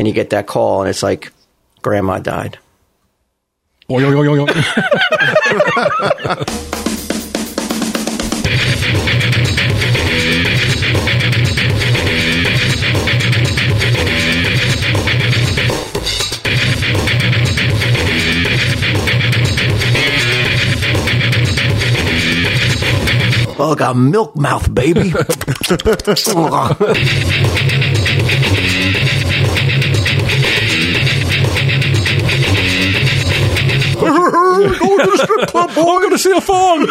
and you get that call, and it's like, Grandma died. Oing, oing, oing. Oh, I got milk mouth, baby. Going to the strip club, boy. I'm going to see a phone.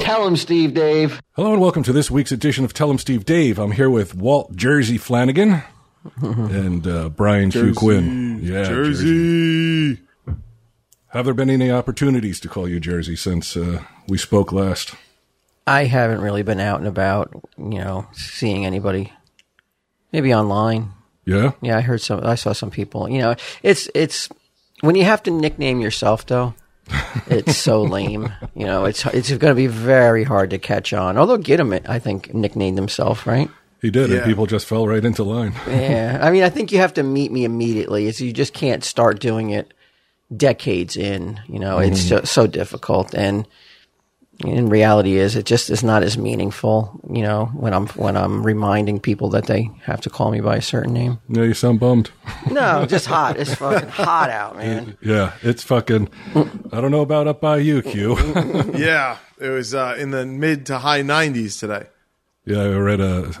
Tell 'Em, Steve-Dave. Hello and welcome to this week's edition of Tell 'Em, Steve-Dave. I'm here with Walt Jersey Flanagan and uh, Brian Hugh Quinn. Yeah, Jersey. Have there been any opportunities to call you Jersey since uh, we spoke last? I haven't really been out and about, you know, seeing anybody. Maybe online. Yeah, Yeah, I heard some. I saw some people. You know, it's it's when you have to nickname yourself though. It's so lame. You know, it's it's going to be very hard to catch on. Although Gidim, I think, nicknamed himself, right? he did, and people just fell right into line. Yeah. I mean, I think you have to meet me immediately. It's, you just can't start doing it decades in. You know, it's mm. so, so difficult. And in reality, is it just is not as meaningful. You know, when I'm when I'm reminding people that they have to call me by a certain name. Yeah, you sound bummed. No, just hot. It's fucking hot out, man. Yeah, it's fucking. I don't know about up by you, Q. Yeah, it was uh, in the mid to high 90s today. yeah, I read a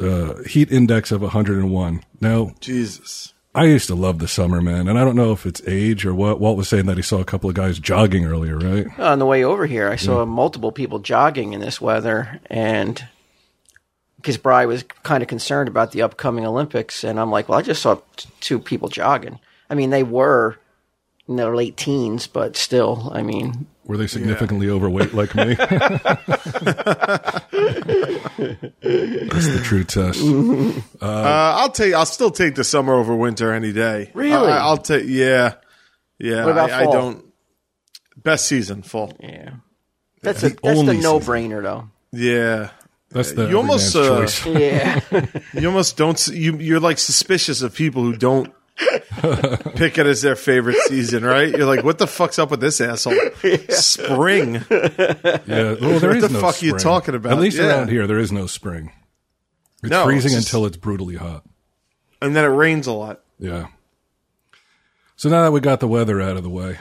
uh, heat index of 101. Now, Jesus. I used to love the summer, man, and I don't know if it's age or what. Walt was saying that he saw a couple of guys jogging earlier, right? On the way over here, I saw multiple people jogging in this weather, and because Bry was kind of concerned about the upcoming Olympics, and I'm like, well, I just saw t- two people jogging. I mean, they were in their late teens, but still, I mean, Were they significantly overweight like me? That's the true test. Uh, I'll take. I'll still take the summer over winter any day. Really? I, will take. Yeah, yeah. What about I, I don't. Best season, fall. yeah, that's a, The that's the only no brainer, though. Yeah. That's the You almost, uh, choice. Yeah, You almost don't. You you're like suspicious of people who don't pick it as their favorite season, right? You're like, what the fuck's up with this asshole? Spring. Yeah, well, there is the no fuck are you talking about? At least Yeah. around here, there is no spring. It's No, freezing it's just- until it's brutally hot. And then it rains a lot. Yeah. So now that we got the weather out of the way,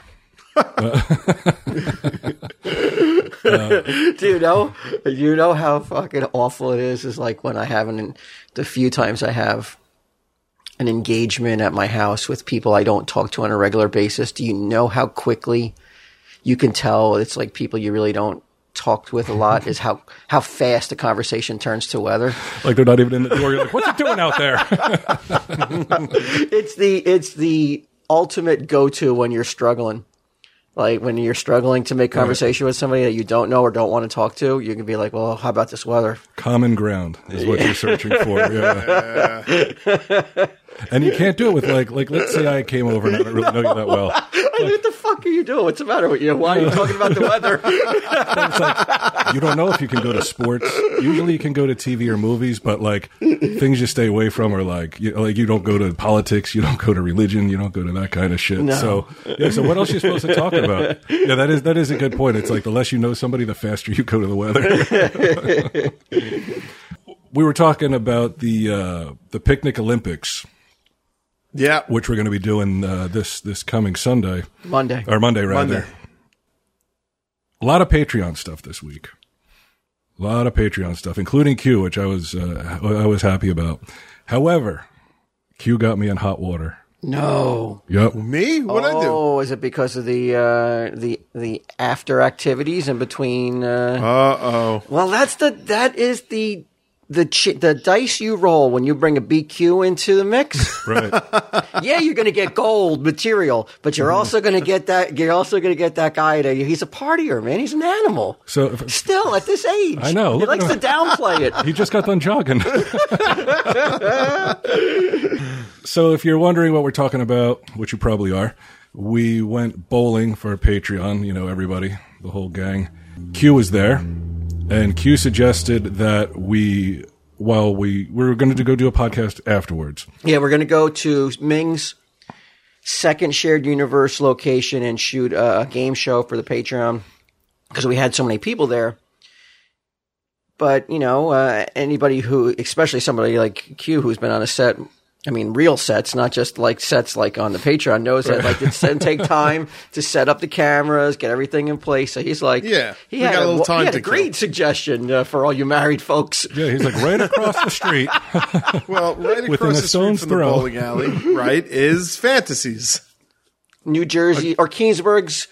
do you know? You know how fucking awful it is. Is like when I haven't. the few times I have an engagement at my house with people I don't talk to on a regular basis. Do you know how quickly you can tell it's like people you really don't talk with a lot? Is how how fast the conversation turns to weather. like they're not even in the door. You're like, "What's it doing out there?" It's the it's the ultimate go to when you're struggling. Like when you're struggling to make conversation with somebody that you don't know or don't want to talk to, you can be like, "Well, how about this weather?" Common ground is what you're searching for. Yeah. And you can't do it with like like let's say I came over and I don't really know you that well. Like, what the fuck are you doing? What's the matter with you? Why are you talking about the weather? It's like you don't know if you can go to sports. Usually you can go to TV or movies, but like things you stay away from are like you, like you don't go to politics, you don't go to religion, you don't go to that kind of shit. No. So yeah, so what else are you supposed to talk about? Yeah, that is that is a good point. It's like the less you know somebody, the faster you go to the weather. we were talking about the uh, the picnic Olympics, Yeah. which we're going to be doing uh, this this coming Sunday Monday. or Monday rather. Monday. A lot of Patreon stuff this week. A lot of Patreon stuff, including Q, which I was uh, I was happy about. However, Q got me in hot water. No. Yep. Me? What I do? Oh, is it because of the uh, the the after activities in between? Uh, Uh oh. well, that's the that is the the chi- the dice you roll when you bring a BQ into the mix. Right. yeah, you're going to get gold material, but you're also mm-hmm. going to get that. You're also going to get that guy. To, he's a partier, man. He's an animal. So if, Still at this age, I know. He likes to downplay it. he just got done jogging. so if you're wondering what we're talking about, which you probably are, we went bowling for Patreon. You know, everybody, the whole gang. Q was there, and Q suggested that we, while we, we were going to go do a podcast afterwards. Yeah, we're going to go to Ming's second shared universe location and shoot a game show for the Patreon because we had so many people there. But, you know, uh, anybody who, especially somebody like Q who's been on a set, I mean, real sets, not just like sets like on the Patreon, knows that like it's and take time to set up the cameras, get everything in place. So he's like, Yeah, he had got a little time he had to a great kill. suggestion uh, for all you married folks. Yeah, he's like right across the street. Well, right across a the street from throw. the bowling alley, right, is Fantasies. New Jersey or Keansburg's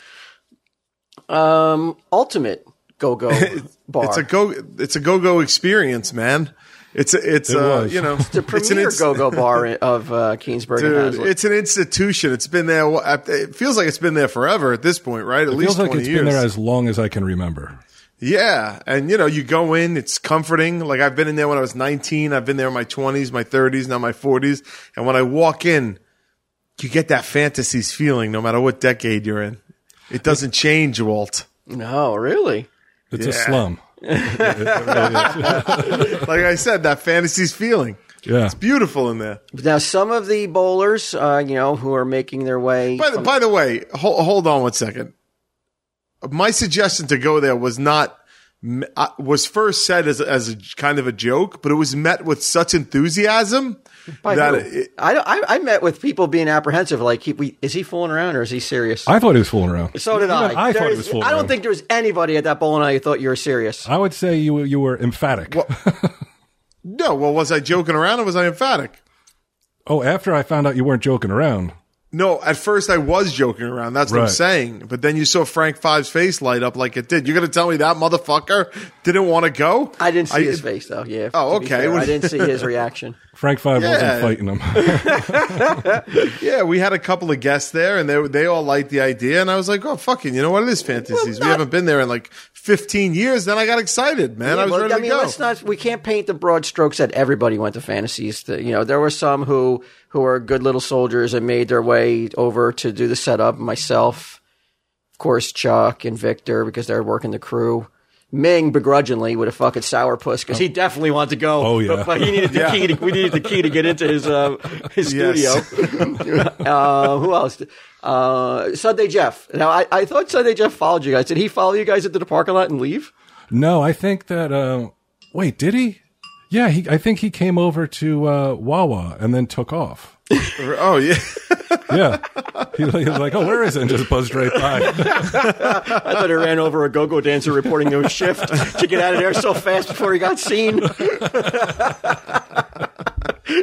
um, ultimate go go bar. It's a go. It's a go go experience, man. It's a, it's It uh, was. you know it's an premier inst- go go bar of uh, Keansburg. Dude, Hazlet. it's an institution. It's been there. It feels like it's been there forever at this point, right? At It least feels like twenty it's years. been there as long as I can remember. Yeah, and you know, you go in, it's comforting. Like I've been in there when I was 19, I've been there in my 20s, my 30s, now my 40s, and when I walk in, you get that fantasies feeling no matter what decade you're in. It doesn't change, Walt. no, really. It's a slum. Like I said, that fantasy's feeling. Yeah. It's beautiful in there. Now, some of the bowlers, uh, you know, who are making their way. By the, by the way, hold, hold on one second. My suggestion to go there was not uh, was first said as as a kind of a joke, but it was met with such enthusiasm by that who? it, I, I, I met with people being apprehensive. Like, he, we, is he fooling around or is he serious? I thought he was fooling around. so did Even I. I thought There he was fooling I don't around. think there was anybody at that bowling alley who thought you were serious. I would say you you were emphatic. no. Well, was I joking around or was I emphatic? oh, after I found out you weren't joking around. No, at first I was joking around. That's what I'm saying. But then you saw Frank Five's face light up like it did. You're going to tell me that motherfucker didn't want to go? I didn't see his face, though. Yeah. Oh, okay. I didn't see his reaction. Frank Five Yeah. wasn't fighting him. Yeah, we had a couple of guests there, and they they all liked the idea. And I was like, "Oh, fucking, you know what? It is fantasies. not- we haven't been there in like 15 years." Then I got excited, man. I was Well, ready I to mean, go. let's not. We can't paint the broad strokes that everybody went to fantasies. The- you know, there were some who who were good little soldiers and made their way over to do the setup. Myself, of course, Chuck and Victor because they're working the crew. Ming begrudgingly with a fucking sourpuss because he definitely wanted to go. Oh, yeah. but, but he needed the Yeah. key. To, we needed the key to get into his uh, his Yes. studio. uh, who else? Uh, Sunday Jeff. Now I, I thought Sunday Jeff followed you guys. Did he follow you guys into the parking lot and leave? no, I think that. Uh, wait, did he? Yeah, he. I think he came over to uh, Wawa and then took off. oh yeah, Yeah, he, he was like, "Oh, where is it?" And just buzzed right by. I thought he ran over a go-go dancer reporting to a shift to get out of there so fast before he got seen.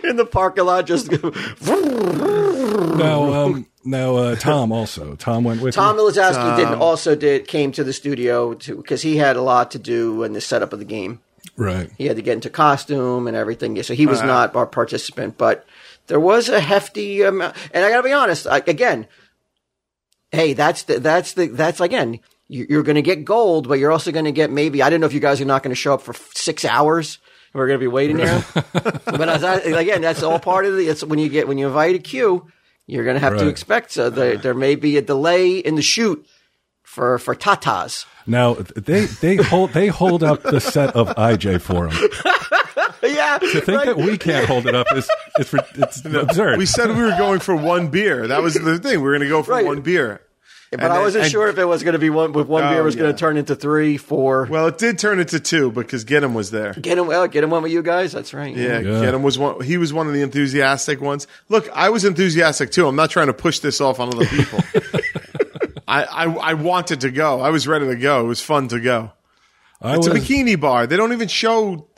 In the parking lot, just now, um, now uh, Tom also. Tom went with Tom me. Milazowski did also did came to the studio to because he had a lot to do in the setup of the game. Right. He had to get into costume and everything, so he was not our participant. But there was a hefty amount, and I got to be honest. I, again, hey, that's the, that's the that's again. you- You're going to get gold, but you're also going to get maybe. I don't know if you guys are not going to show up for f- six hours. We're going to be waiting there. but as I, again, that's all part of the. It's when you get when you invite a Q, you're going to have to expect uh, there there may be a delay in the shoot for for tatas. Now they they hold they hold up the set of IJ for them. Yeah, To think that we can't hold it up is it's for, it's absurd. we said we were going for one beer. That was the thing. We were going to go for Right. one beer. But And I wasn't and- sure if it was going to be one with one oh, beer Oh, was going to turn into three, four. Well, it did turn into two because Get him was there. get him, well, get him one with you guys. That's right. Yeah, Yeah. Get him was one. He was one of the enthusiastic ones. Look, I was enthusiastic too. I'm not trying to push this off on other people. I, I I wanted to go. I was ready to go. It was fun to go. I It's was a bikini bar. They don't even show.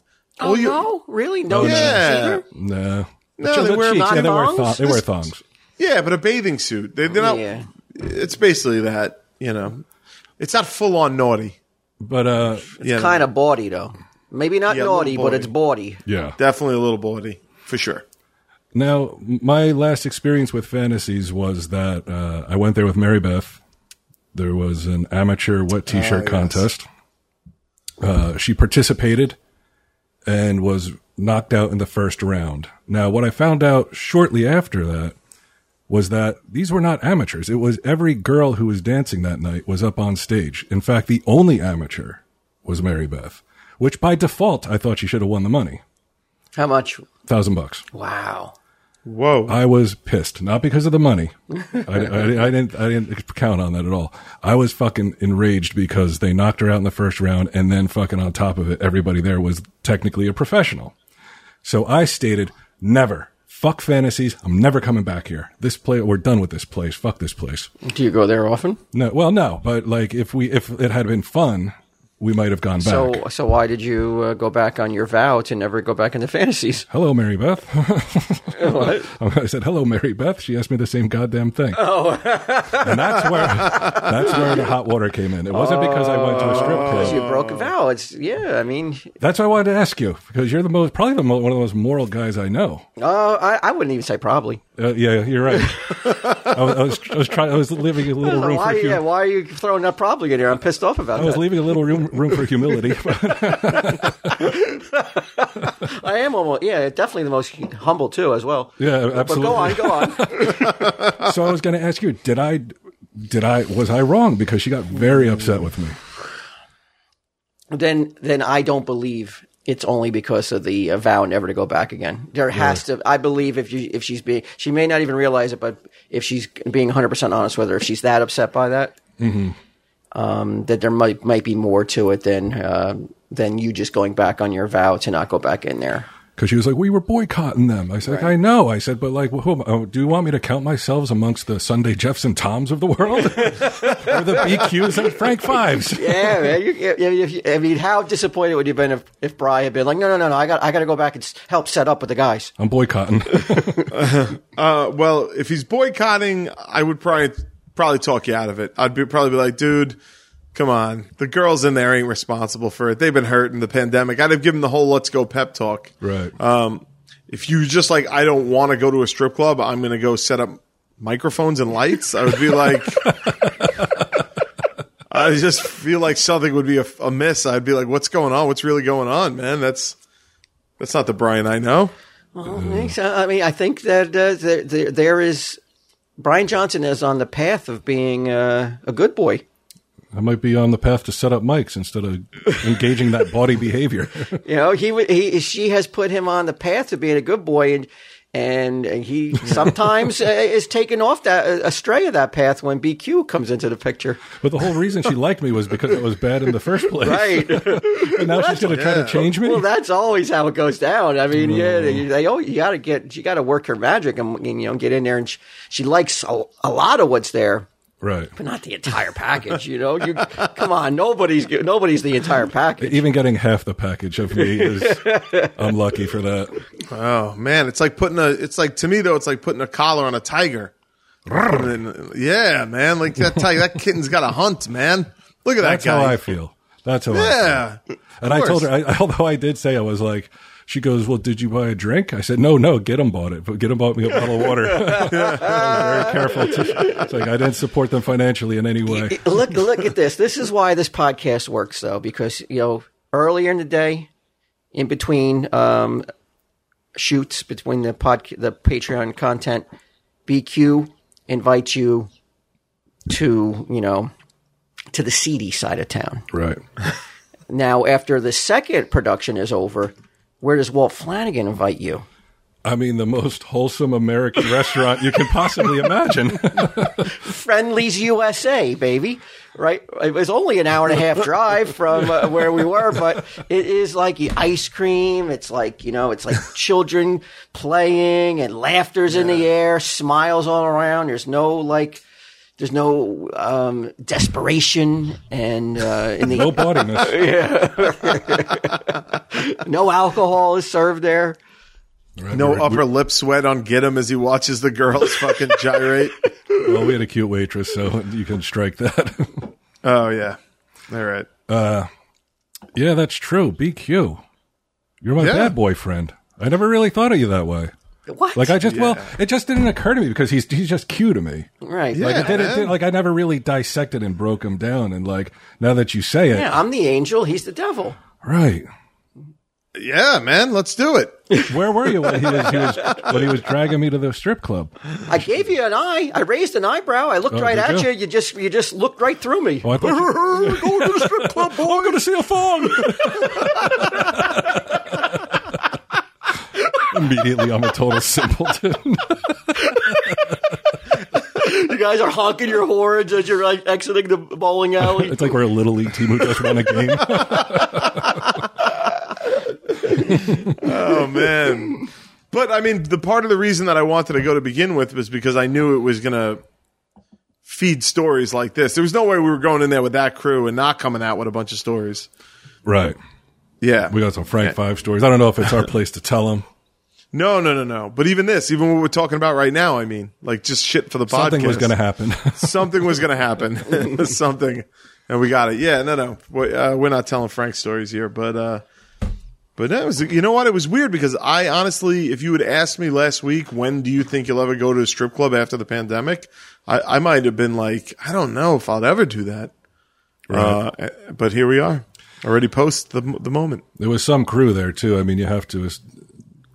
Oh Well, you- no, really? No, no. Yeah. cheater? no. No, they the wear cheeks. Yeah, they wear thongs? thongs. They wear thongs. Yeah, but a bathing suit. They, they're not. Yeah. It's basically that. You know, it's not full on naughty. But uh, Yeah, Kind of bawdy though. Maybe not Yeah, naughty, but it's bawdy. yeah. definitely a little bawdy for sure. Now, my last experience with fantasies was that uh, I went there with Mary Beth. There was an amateur wet T-shirt yes. contest. Uh, she participated and was knocked out in the first round. Now, what I found out shortly after that was that these were not amateurs. It was every girl who was dancing that night was up on stage. In fact, the only amateur was Mary Beth, which by default I thought she should have won the money. How much? Thousand bucks. Wow. Whoa. I was pissed, not because of the money. I, I, I didn't, I didn't count on that at all. I was fucking enraged because they knocked her out in the first round, and then fucking on top of it, everybody there was technically a professional. So I stated, never. Fuck fantasies. I'm never coming back here. This place, we're done with this place. Fuck this place. Do you go there often? No, well, no, but like if we, if it had been fun, we might have gone back. So, so why did you uh, go back on your vow to never go back into fantasies? Hello, Mary Beth. what? I said, "Hello, Mary Beth." She asked me the same goddamn thing. Oh, and that's where that's where the hot water came in. It wasn't because I went to a strip club. You broke a vow. It's yeah. I mean, That's why I wanted to ask you because you're the most, probably the mo- one of the most moral guys I know. uh, I, I wouldn't even say probably. Uh, yeah, you're right. I, was, I was, I was trying. I was leaving a little room why, for yeah, why are you throwing that probably in here? I'm pissed off about I was leaving a little room room for humility. I am almost yeah, definitely the most humble too as well. yeah, But absolutely. go on, go on. So I was going to ask you, did I, did I, was I wrong? Because she got very upset with me. then then I don't believe it's only because of the uh, vow never to go back again. There has to. I believe if you if she's being she may not even realize it, but if she's being 100 percent honest with her, if she's that upset by that, um, that there might might be more to it than uh, than you just going back on your vow to not go back in there. Because she was like, we were boycotting them. I said, I know. I said, but like, who, oh, do you want me to count myself amongst the Sunday Jeffs and Toms of the world? or the BQs and Frank Fives? Yeah, man. You, you- if you- I mean, how disappointed would you have been if, if Bry had been like, no, no, no, no, I got, I got to go back and help set up with the guys. I'm boycotting. Uh, well, if he's boycotting, I would probably probably talk you out of it. I'd be probably be like, dude, come on, the girls in there ain't responsible for it. They've been hurt in the pandemic. I'd have given the whole let's go pep talk. right. Um, if you just like, I don't want to go to a strip club, I'm going to go set up microphones and lights. I would be like, I just feel like something would be a, amiss. I'd be like, what's going on? What's really going on, man? That's that's not the Brian I know. Well, thanks. I mean, I think that uh, there, there, there is Bryan Johnson is on the path of being uh, a good boy. I might be on the path to set up mics instead of engaging that bawdy behavior. You know, he he she has put him on the path to being a good boy, and and he sometimes uh, is taken off that uh, astray of that path when BQ comes into the picture. but the whole reason she liked me was because it was bad in the first place. Right. And now she's going to try to change me. Well, that's always how it goes down. I mean, yeah, they, they oh, you got to get, you got to work her magic and, and, you know get in there, and she, she likes a, a lot of what's there, right. but not the entire package. You know, you come on, nobody's nobody's the entire package. Even getting half the package of me is, I'm lucky for that. Oh man, it's like putting a. It's like to me though, it's like putting a collar on a tiger. In- yeah, man, like that tiger, that kitten's got a hunt, man. Look at that That's how I feel. That's how I feel. yeah, And I told her, I, although I did say I was like, she goes, "Well, did you buy a drink?" I said, "No, no, get them bought it, but get them bought me a bottle of water." Very careful. To, it's like I didn't support them financially in any way. look look at this. This is why this podcast works though, because you know earlier in the day, in between um, shoots, between the pod, the Patreon content, BQ invites you to you know to the seedy side of town. Right. Now, after the second production is over, where does Walt Flanagan invite you? I mean, the most wholesome American restaurant you can possibly imagine. Friendly's USA, baby. Right? It was only an hour and a half drive from uh, where we were, but it is like ice cream. It's like, you know, it's like children playing and laughter's in the air, smiles all around. There's no like, there's no um, desperation and uh, in the no bawdiness. no alcohol is served there. no upper lip sweat on get him as he watches the girls fucking gyrate. Well, we had a cute waitress, so you can strike that. Oh yeah, all right. yeah, that's true. BQ, you're my Yeah. bad boyfriend. I never really thought of you that way. What? Like I just, well, it just didn't occur to me because he's he's just cute to me. right. Yeah. Like it didn't, didn't- like I never really dissected and broke him down. And like now that you say it, Yeah, I'm the angel. He's the devil. right? Yeah, man, let's do it. Where were you when he was, he was when he was dragging me to the strip club? I gave you an eye. I raised an eyebrow. I looked Oh, right at you? you. You just you just looked right through me. Oh, I thought you- We're going to the strip club, boy. I'm going to see a thong. Immediately, I'm a total simpleton. You guys are honking your horns as you're like, exiting the bowling alley. it's like we're a little league team who just won a game. Oh man. But I mean, the part of the reason that I wanted to go to begin with was because I knew it was going to feed stories like this. There was no way we were going in there with that crew and not coming out with a bunch of stories. right. Yeah. We got some Frank Five stories. I don't know if it's our place to tell them. No, no, no, no. But even this, even what we're talking about right now, I mean, like just shit for the Something podcast. Something was going to happen. Something was going to happen. Something. And we got it. Yeah, no, no. We- Uh, we're not telling Frank stories here, but, uh, but that was, you know what? It was weird because I honestly, if you had asked me last week, when do you think you'll ever go to a strip club after the pandemic? I, I might have been like, I don't know if I'll ever do that. Uh, but here we are, already post the the moment. there was some crew there too. I mean, you have to.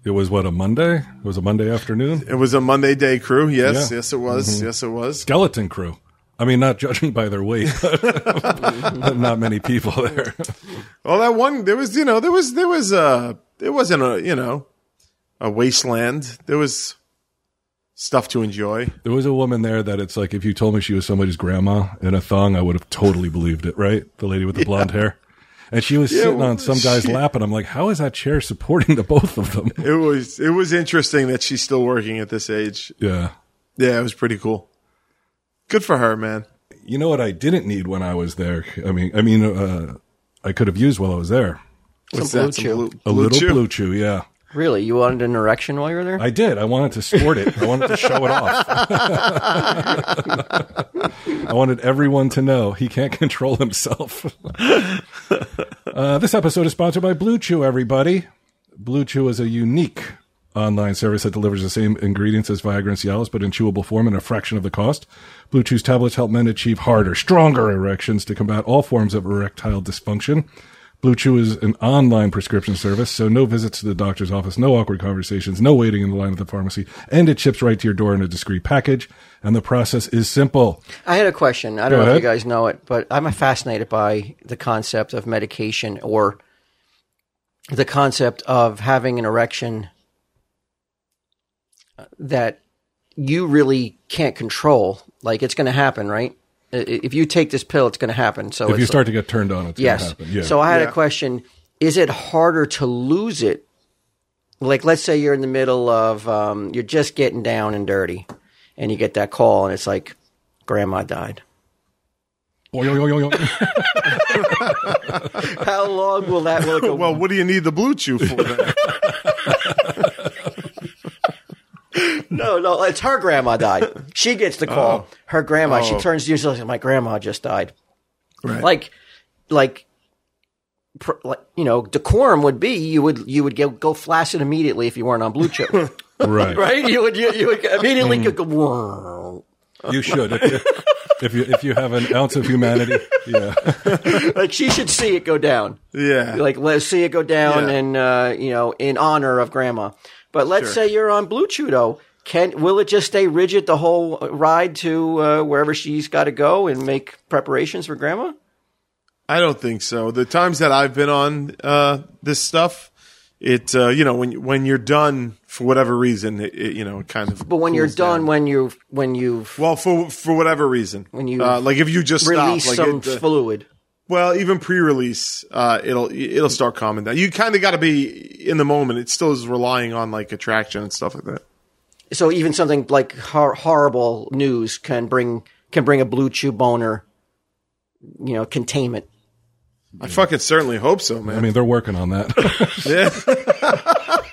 It was what a Monday. It was a Monday afternoon. It was a Monday day crew. Yes, Yeah. yes, it was. Yes, it was. Skeleton crew. I mean, not judging by their weight, but not many people there. Well, that one there was, you know, there was there was uh it wasn't a you know a wasteland. There was stuff to enjoy. There was a woman there that it's like if you told me she was somebody's grandma in a thong, I would have totally believed it. Right, the lady with the blonde hair, and she was sitting on some guy's she- lap, and I'm like, how is that chair supporting the both of them? It was it was interesting that she's still working at this age. Yeah. Yeah, it was pretty cool. Good for her, man. You know what I didn't need when I was there? I mean, I mean, uh, I could have used while I was there. What's Some that? Blue Some Chew. blue, A blue little chew? blue chew, yeah. Really, you wanted an erection while you were there? I did. I wanted to sport it. I wanted to show it off. I wanted everyone to know he can't control himself. uh, this episode is sponsored by Blue Chew, everybody. Blue Chew is a unique online service that delivers the same ingredients as Viagra and Cialis, but in chewable form and a fraction of the cost. Blue Chew's tablets help men achieve harder, stronger erections to combat all forms of erectile dysfunction. Blue Chew is an online prescription service, so no visits to the doctor's office, no awkward conversations, no waiting in the line at the pharmacy, and it ships right to your door in a discreet package. And the process is simple. I had a question. I don't Go know if you guys know it, but I'm fascinated by the concept of medication or the concept of having an erection uh, that you really can't control. Like it's going to happen, right? I- If you take this pill, it's going to happen. So If you it's start to get turned on, it's yes. going to happen. Yeah. So I had Yeah. a question: Is it harder to lose it? Like, let's say you're in the middle of um, you're just getting down and dirty, and you get that call, and it's like, "Grandma died." Oy, oy, oy, oy, oy. How long will that will go? Well, what do you need the blue chew for? No, no, it's her grandma died. She gets the call. Her grandma. She Oh. turns to you and says, "My grandma just died." Right. Like, like, pr- like you know, decorum would be you would you would go, go flaccid immediately if you weren't on Blue Chew, right. right? You would you, you would immediately go. "Whoa." You should. If you, if you if you have an ounce of humanity, yeah. Like she should see it go down. yeah. Like let's see it go down, Yeah. and uh, you know, in honor of grandma. But let's Sure. say you're on Blue Chew though. Can will it just stay rigid the whole ride to uh, wherever she's got to go and make preparations for grandma? I don't think so. The times that I've been on uh, this stuff, it uh, you know when when you're done for whatever reason, it, it, you know it kind of. But when you're done, down. when you when you've well, for for whatever reason, When you uh, like if you just released stop, like some it, uh, fluid, well, even pre-release, uh, it'll it'll start calming down. You kind of got to be in the moment. It still is relying on like attraction and stuff like that. so even something like hor- horrible news can bring can bring a Blue Chew boner, you know, containment. I fucking certainly hope so, man. I mean, they're working on that. yeah.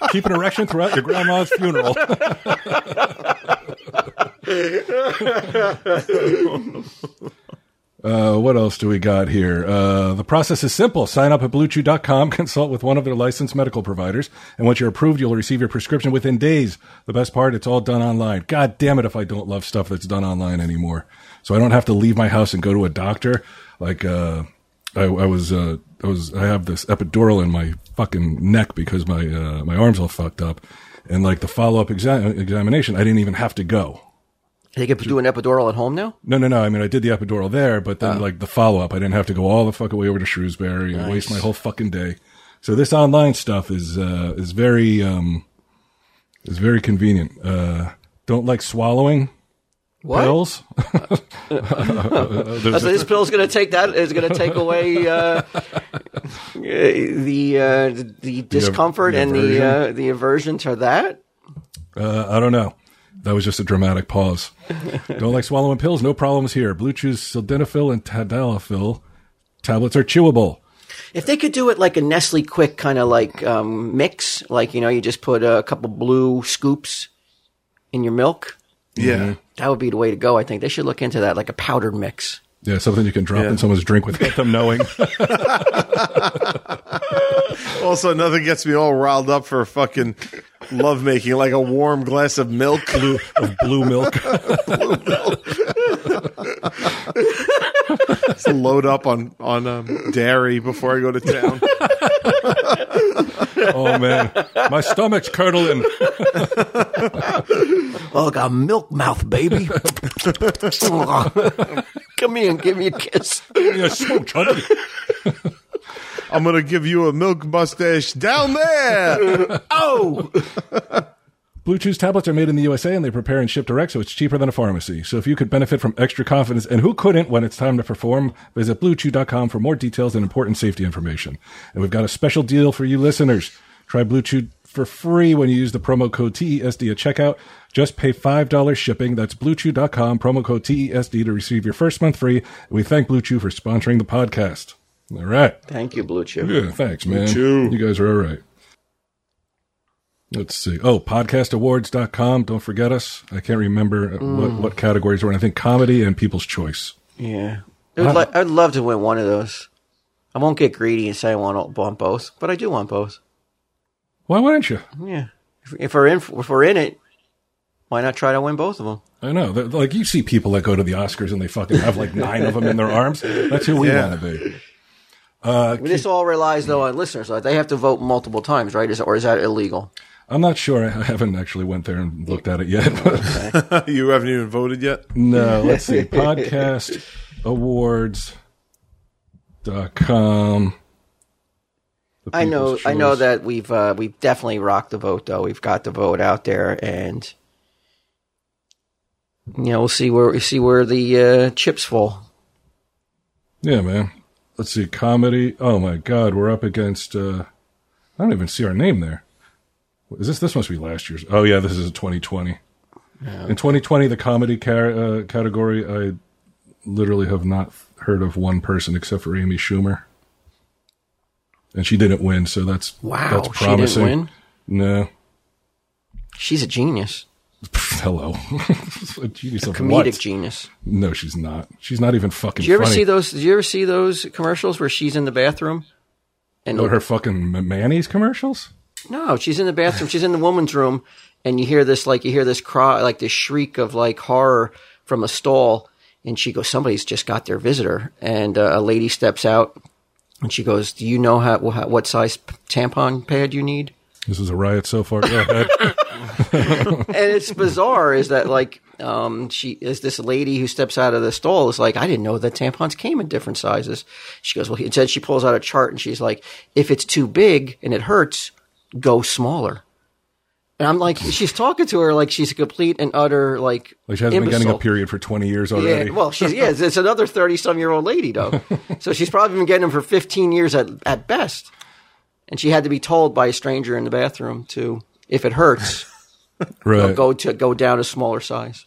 Keep an erection throughout your grandma's funeral. Uh, what else do we got here? Uh, the process is simple. Sign up at bluechew.com, consult with one of their licensed medical providers, and once you're approved, you'll receive your prescription within days. The best part, it's all done online. God damn it if I don't love stuff that's done online anymore. So I don't have to leave my house and go to a doctor like, uh, I, I was uh, I was I have this epidural in my fucking neck because my uh, my arms all fucked up, and like the follow up exa- examination, I didn't even have to go. They could do an epidural at home now. No, no, no. I mean, I did the epidural there, but then like the follow up, I didn't have to go all the fucking way over to Shrewsbury and waste my whole fucking day. So this online stuff is uh, is very um, is very convenient. Uh, don't like swallowing What? pills. So this pill's going to take that is going to take away uh, the uh, the discomfort and the aversion? uh, the aversion to that. Uh, I don't know. That was just a dramatic pause. don't like swallowing pills? No problems here. Blue Chew's sildenafil and tadalafil tablets are chewable. If they could do it like a Nestle Quik kind of like um, mix, like you know, you just put a couple blue scoops in your milk, Yeah. that would be the way to go. I think they should look into that, like a powdered mix. Yeah, something you can drop Yeah. in someone's drink without them knowing. Also, nothing gets me all riled up for fucking lovemaking like a warm glass of milk. blue, of blue milk. Just load up on on um, dairy before I go to town. Oh man, my stomach's curdling. Oh, got milk mouth, baby. Come here and give me a kiss. Give me a smooch. I'm gonna give you a milk mustache down there. Oh, Blue Chew's tablets are made in the USA and they prepare and ship direct, so it's cheaper than a pharmacy. So if you could benefit from extra confidence, and who couldn't when it's time to perform, visit BlueChew.com for more details and important safety information. And we've got a special deal for you listeners. Try Blue Chew for free when you use the promo code TESD at checkout. Just pay $5 shipping. That's BlueChew.com, promo code TESD to receive your first month free. We thank Blue Chew for sponsoring the podcast. All right. thank you, Blue Chew. Yeah, thanks, man. Chew. You guys are all right. Let's see. Oh, podcastawards.com. Don't forget us. I can't remember what, mm. what categories were in. I think comedy and people's choice. Yeah, I would, li- I'd love to win one of those. I won't get greedy and say I want, want both, but I do want both. Why wouldn't you? Yeah, if, if we're in, if we're in it, why not try to win both of them? I know. They're- Like, you see people that go to the Oscars and they fucking have like nine of them in their arms. That's who we Yeah. want to be. Uh this all relies though on listeners. Like they have to vote multiple times, right? Is or is that illegal? I'm not sure. I haven't actually went there and looked at it yet. But you haven't even voted yet. no, let's see. Podcastawards.com. The I know, People's I know that we've uh, we've definitely rocked the vote though. We've got the vote out there, and you know we'll see where we see where the uh, chips fall. Yeah, man. Let's see. Comedy. Oh my God, we're up against. uh I don't even see our name there. Is this? This must be last year's. Oh yeah, this is a 2020. In 2020, the comedy ca- uh, category, I literally have not heard of one person except for Amy Schumer, and she didn't win. So that's Wow, That's she didn't promising. win? No. She's a genius, Hello. a genius of comedic what? genius. No, she's not. She's not even fucking. Did you ever funny. see those? Did you ever see those commercials where she's in the bathroom? And Oh, her fucking ma- mayonnaise commercials? No, she's in the bathroom. She's in the woman's room, and you hear this like you hear this cry, like this shriek of like horror from a stall, and she goes, "Somebody's just got their visitor." And uh, a lady steps out, and she goes, "Do you know how, wha- what size tampon pad you need?" This is a riot so far. And it's bizarre is that like um she is this lady who steps out of the stall is like i didn't know that tampons came in different sizes she goes well instead she pulls out a chart and she's like if it's too big and it hurts go smaller and i'm like she's talking to her like she's a complete and utter like Like she hasn't been getting a imbecile. period for 20 years already. yeah, well, she's yeah, it's, it's another thirty-some-year-old lady though, so she's probably been getting them for fifteen years at at best, and she had to be told by a stranger in the bathroom to, if it hurts, right. go to go down a smaller size.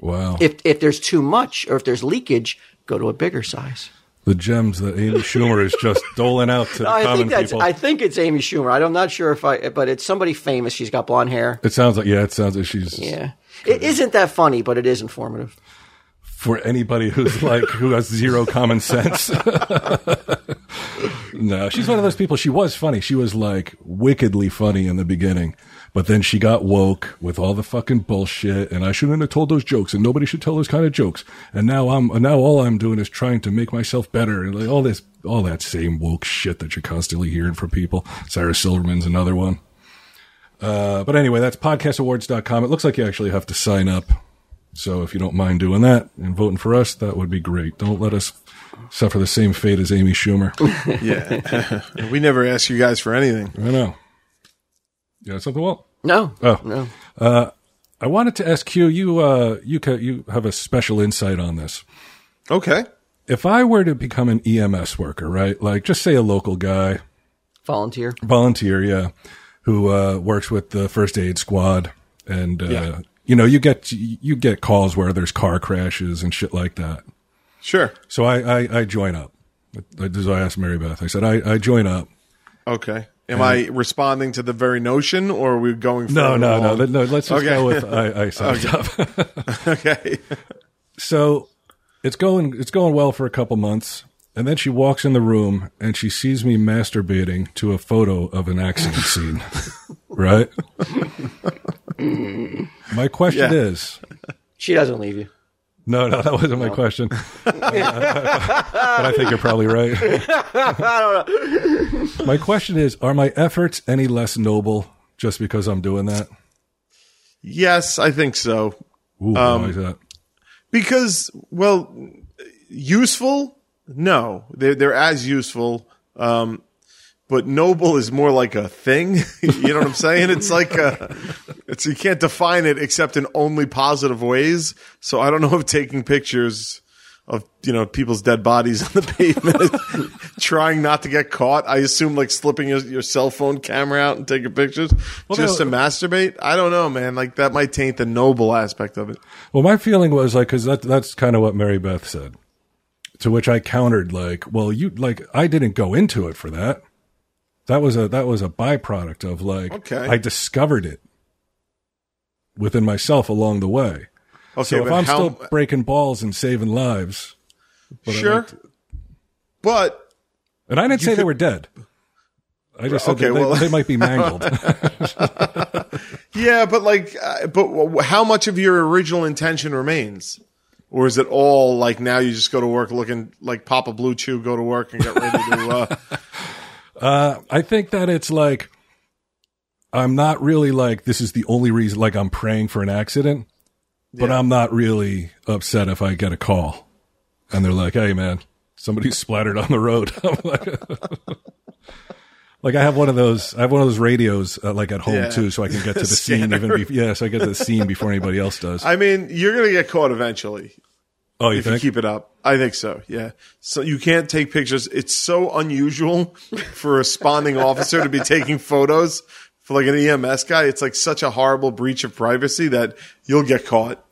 wow. If if there's too much or if there's leakage, go to a bigger size. The gems that Amy Schumer is just doling out to the I common think that's people. I think it's Amy Schumer. I'm not sure if I, but it's somebody famous. She's got blonde hair. it sounds like, yeah, it sounds like she's Yeah, it isn't that funny, but it is informative. for anybody who's like, who has zero common sense. no, she's one of those people. She was funny. She was like wickedly funny in the beginning. But then she got woke with all the fucking bullshit, and I shouldn't have told those jokes, and nobody should tell those kind of jokes. And now I'm now all I'm doing is trying to make myself better, and like all this, all that same woke shit that you're constantly hearing from people. Sarah Silverman's another one. Uh, but anyway, that's podcastawards.com. It looks like you actually have to sign up. So if you don't mind doing that and voting for us, that would be great. Don't let us suffer the same fate as Amy Schumer. Yeah. we never ask you guys for anything. I know. You got something, Walt? No. Oh, No. I wanted to ask you. You, uh, you, ca- you have a special insight on this. Okay. If I were to become an EMS worker, right? Like, just say a local guy, Volunteer. volunteer, yeah, who uh, works with the first aid squad, and uh, Yeah. you know, you get you get calls where there's car crashes and shit like that. Sure. So I, I, I join up. This is what I asked Mary Beth. I said, I, I join up. Okay. Am I responding to the very notion or are we going No, further no, no, along? no. Let's just Okay. go with I, I signed up. okay. so it's going, it's going well for a couple months. And then she walks in the room and she sees me masturbating to a photo of an accident scene. right? My question Yeah. is, She doesn't leave you. No, no, that wasn't my question. but I think you're probably right. My question is, are my efforts any less noble just because I'm doing that? Yes, I think so. Ooh, Um, why is that? Because, well, useful? No, they're they're as useful. Um, but noble is more like a thing. you know what I'm saying? It's like a, it's you can't define it except in only positive ways. So I don't know if taking pictures of you know people's dead bodies on the pavement, trying not to get caught. I assume like slipping your, your cell phone camera out and taking pictures just no- to masturbate. I don't know, man. Like that might taint the noble aspect of it. Well, my feeling was like, because that, that's kind of what Mary Beth said. To which I countered, like, well, you, like, I didn't go into it for that. That was a, that was a byproduct of like, Okay. I discovered it within myself along the way. Okay, So if I'm how- still breaking balls and saving lives, but sure, like to- but and I didn't say they were dead. I just said Okay, that they, well- they might be mangled. yeah, but like, uh, but how much of your original intention remains, or is it all like now you just go to work looking like Papa Blue Chew, go to work and get ready to? Uh, I think that it's like I'm not really like this is the only reason like I'm praying for an accident, but Yeah. I'm not really upset if I get a call and they're like, "Hey man, somebody's splattered on the road." I'm like, like I have one of those I have one of those radios uh, like at home Yeah. too so I can get to the scene even before yeah, so I get to the scene before anybody else does. I mean, you're gonna get caught eventually oh, you if you keep it up. I think so. Yeah. So you can't take pictures. It's so unusual for a responding officer to be taking photos for like an EMS guy. It's like such a horrible breach of privacy that you'll get caught.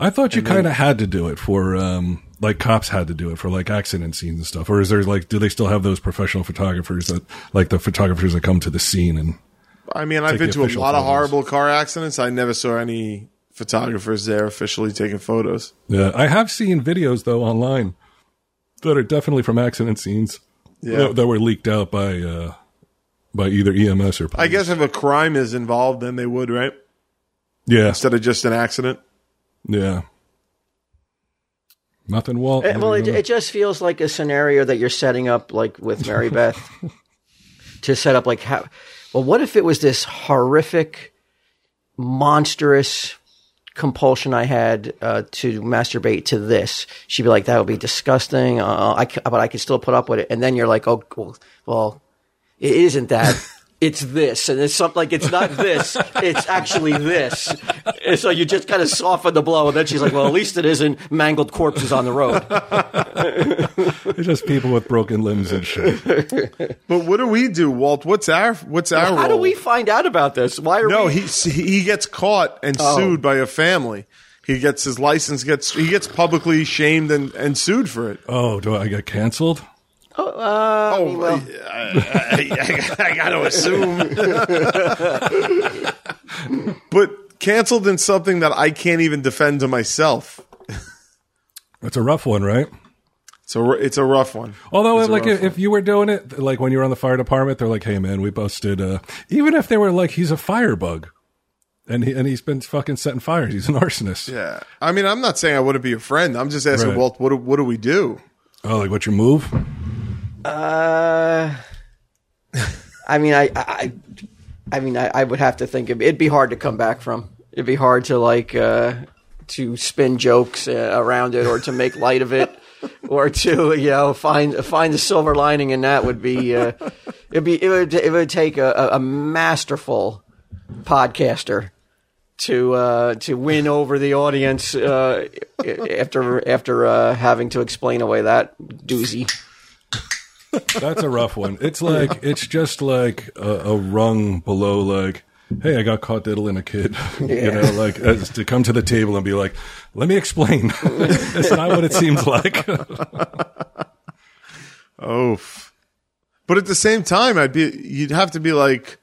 I thought you kind of had to do it for, um, like cops had to do it for like accident scenes and stuff. Or is there like, do they still have those professional photographers that, like the photographers that come to the scene and, I mean, I've been to a lot of horrible car accidents. I never saw any photographers there officially taking photos. yeah, I have seen videos though online that are definitely from accident scenes Yeah. that, that were leaked out by, uh, by either EMS or police. I guess if a crime is involved, then they would, right? Yeah. Instead of just an accident. Yeah. Nothing, Walt. Eh, well, it, it just feels like a scenario that you're setting up, like with Mary Beth, to set up like how. Well, what if it was this horrific, monstrous compulsion I had uh, to masturbate to this? She'd be like, "That would be disgusting," uh, I but I could still put up with it. And then you're like, "Oh, well, well it isn't that." It's this, and it's something like it's not this. It's actually this. And so you just kind of soften the blow, and then she's like, "Well, at least it isn't mangled corpses on the road." it's just people with broken limbs and shit. But what do we do, Walt? What's our what's our How do we find out about this? Why are No, we? he he gets caught and Oh. sued by a family. He gets his license gets he gets publicly shamed and, and sued for it. Oh, do I get canceled? Oh, uh, Oh, well, I, I, I got to assume. but canceled in something that I can't even defend to myself. That's a rough one, right? So it's a rough one. Although, It's a like, rough if you were doing it, like when you were on the fire department, they're like, "Hey, man, we busted." Uh, even if they were like, "He's a firebug," and he and he's been fucking setting fires. He's an arsonist. Yeah. I mean, I'm not saying I wouldn't be a friend. I'm just asking, Right. Walt, what do, what do we do? Oh, like what's your move? Uh, I mean, I, I, I mean, I, I would have to think of, it'd be hard to come back from. It'd be hard to like uh, to spin jokes uh, around it or to make light of it. Or to you know find find the silver lining in that would be uh, it'd be it would it would take a, a- masterful podcaster to uh, to win over the audience uh, after after uh, having to explain away that doozy. That's a rough one. It's like it's just like a, a rung below. Like, hey, I got caught diddling a kid. you know, like as to come to the table and be like, let me explain. it's not what it seems like. Oh, but at the same time, I'd be. You'd have to be like.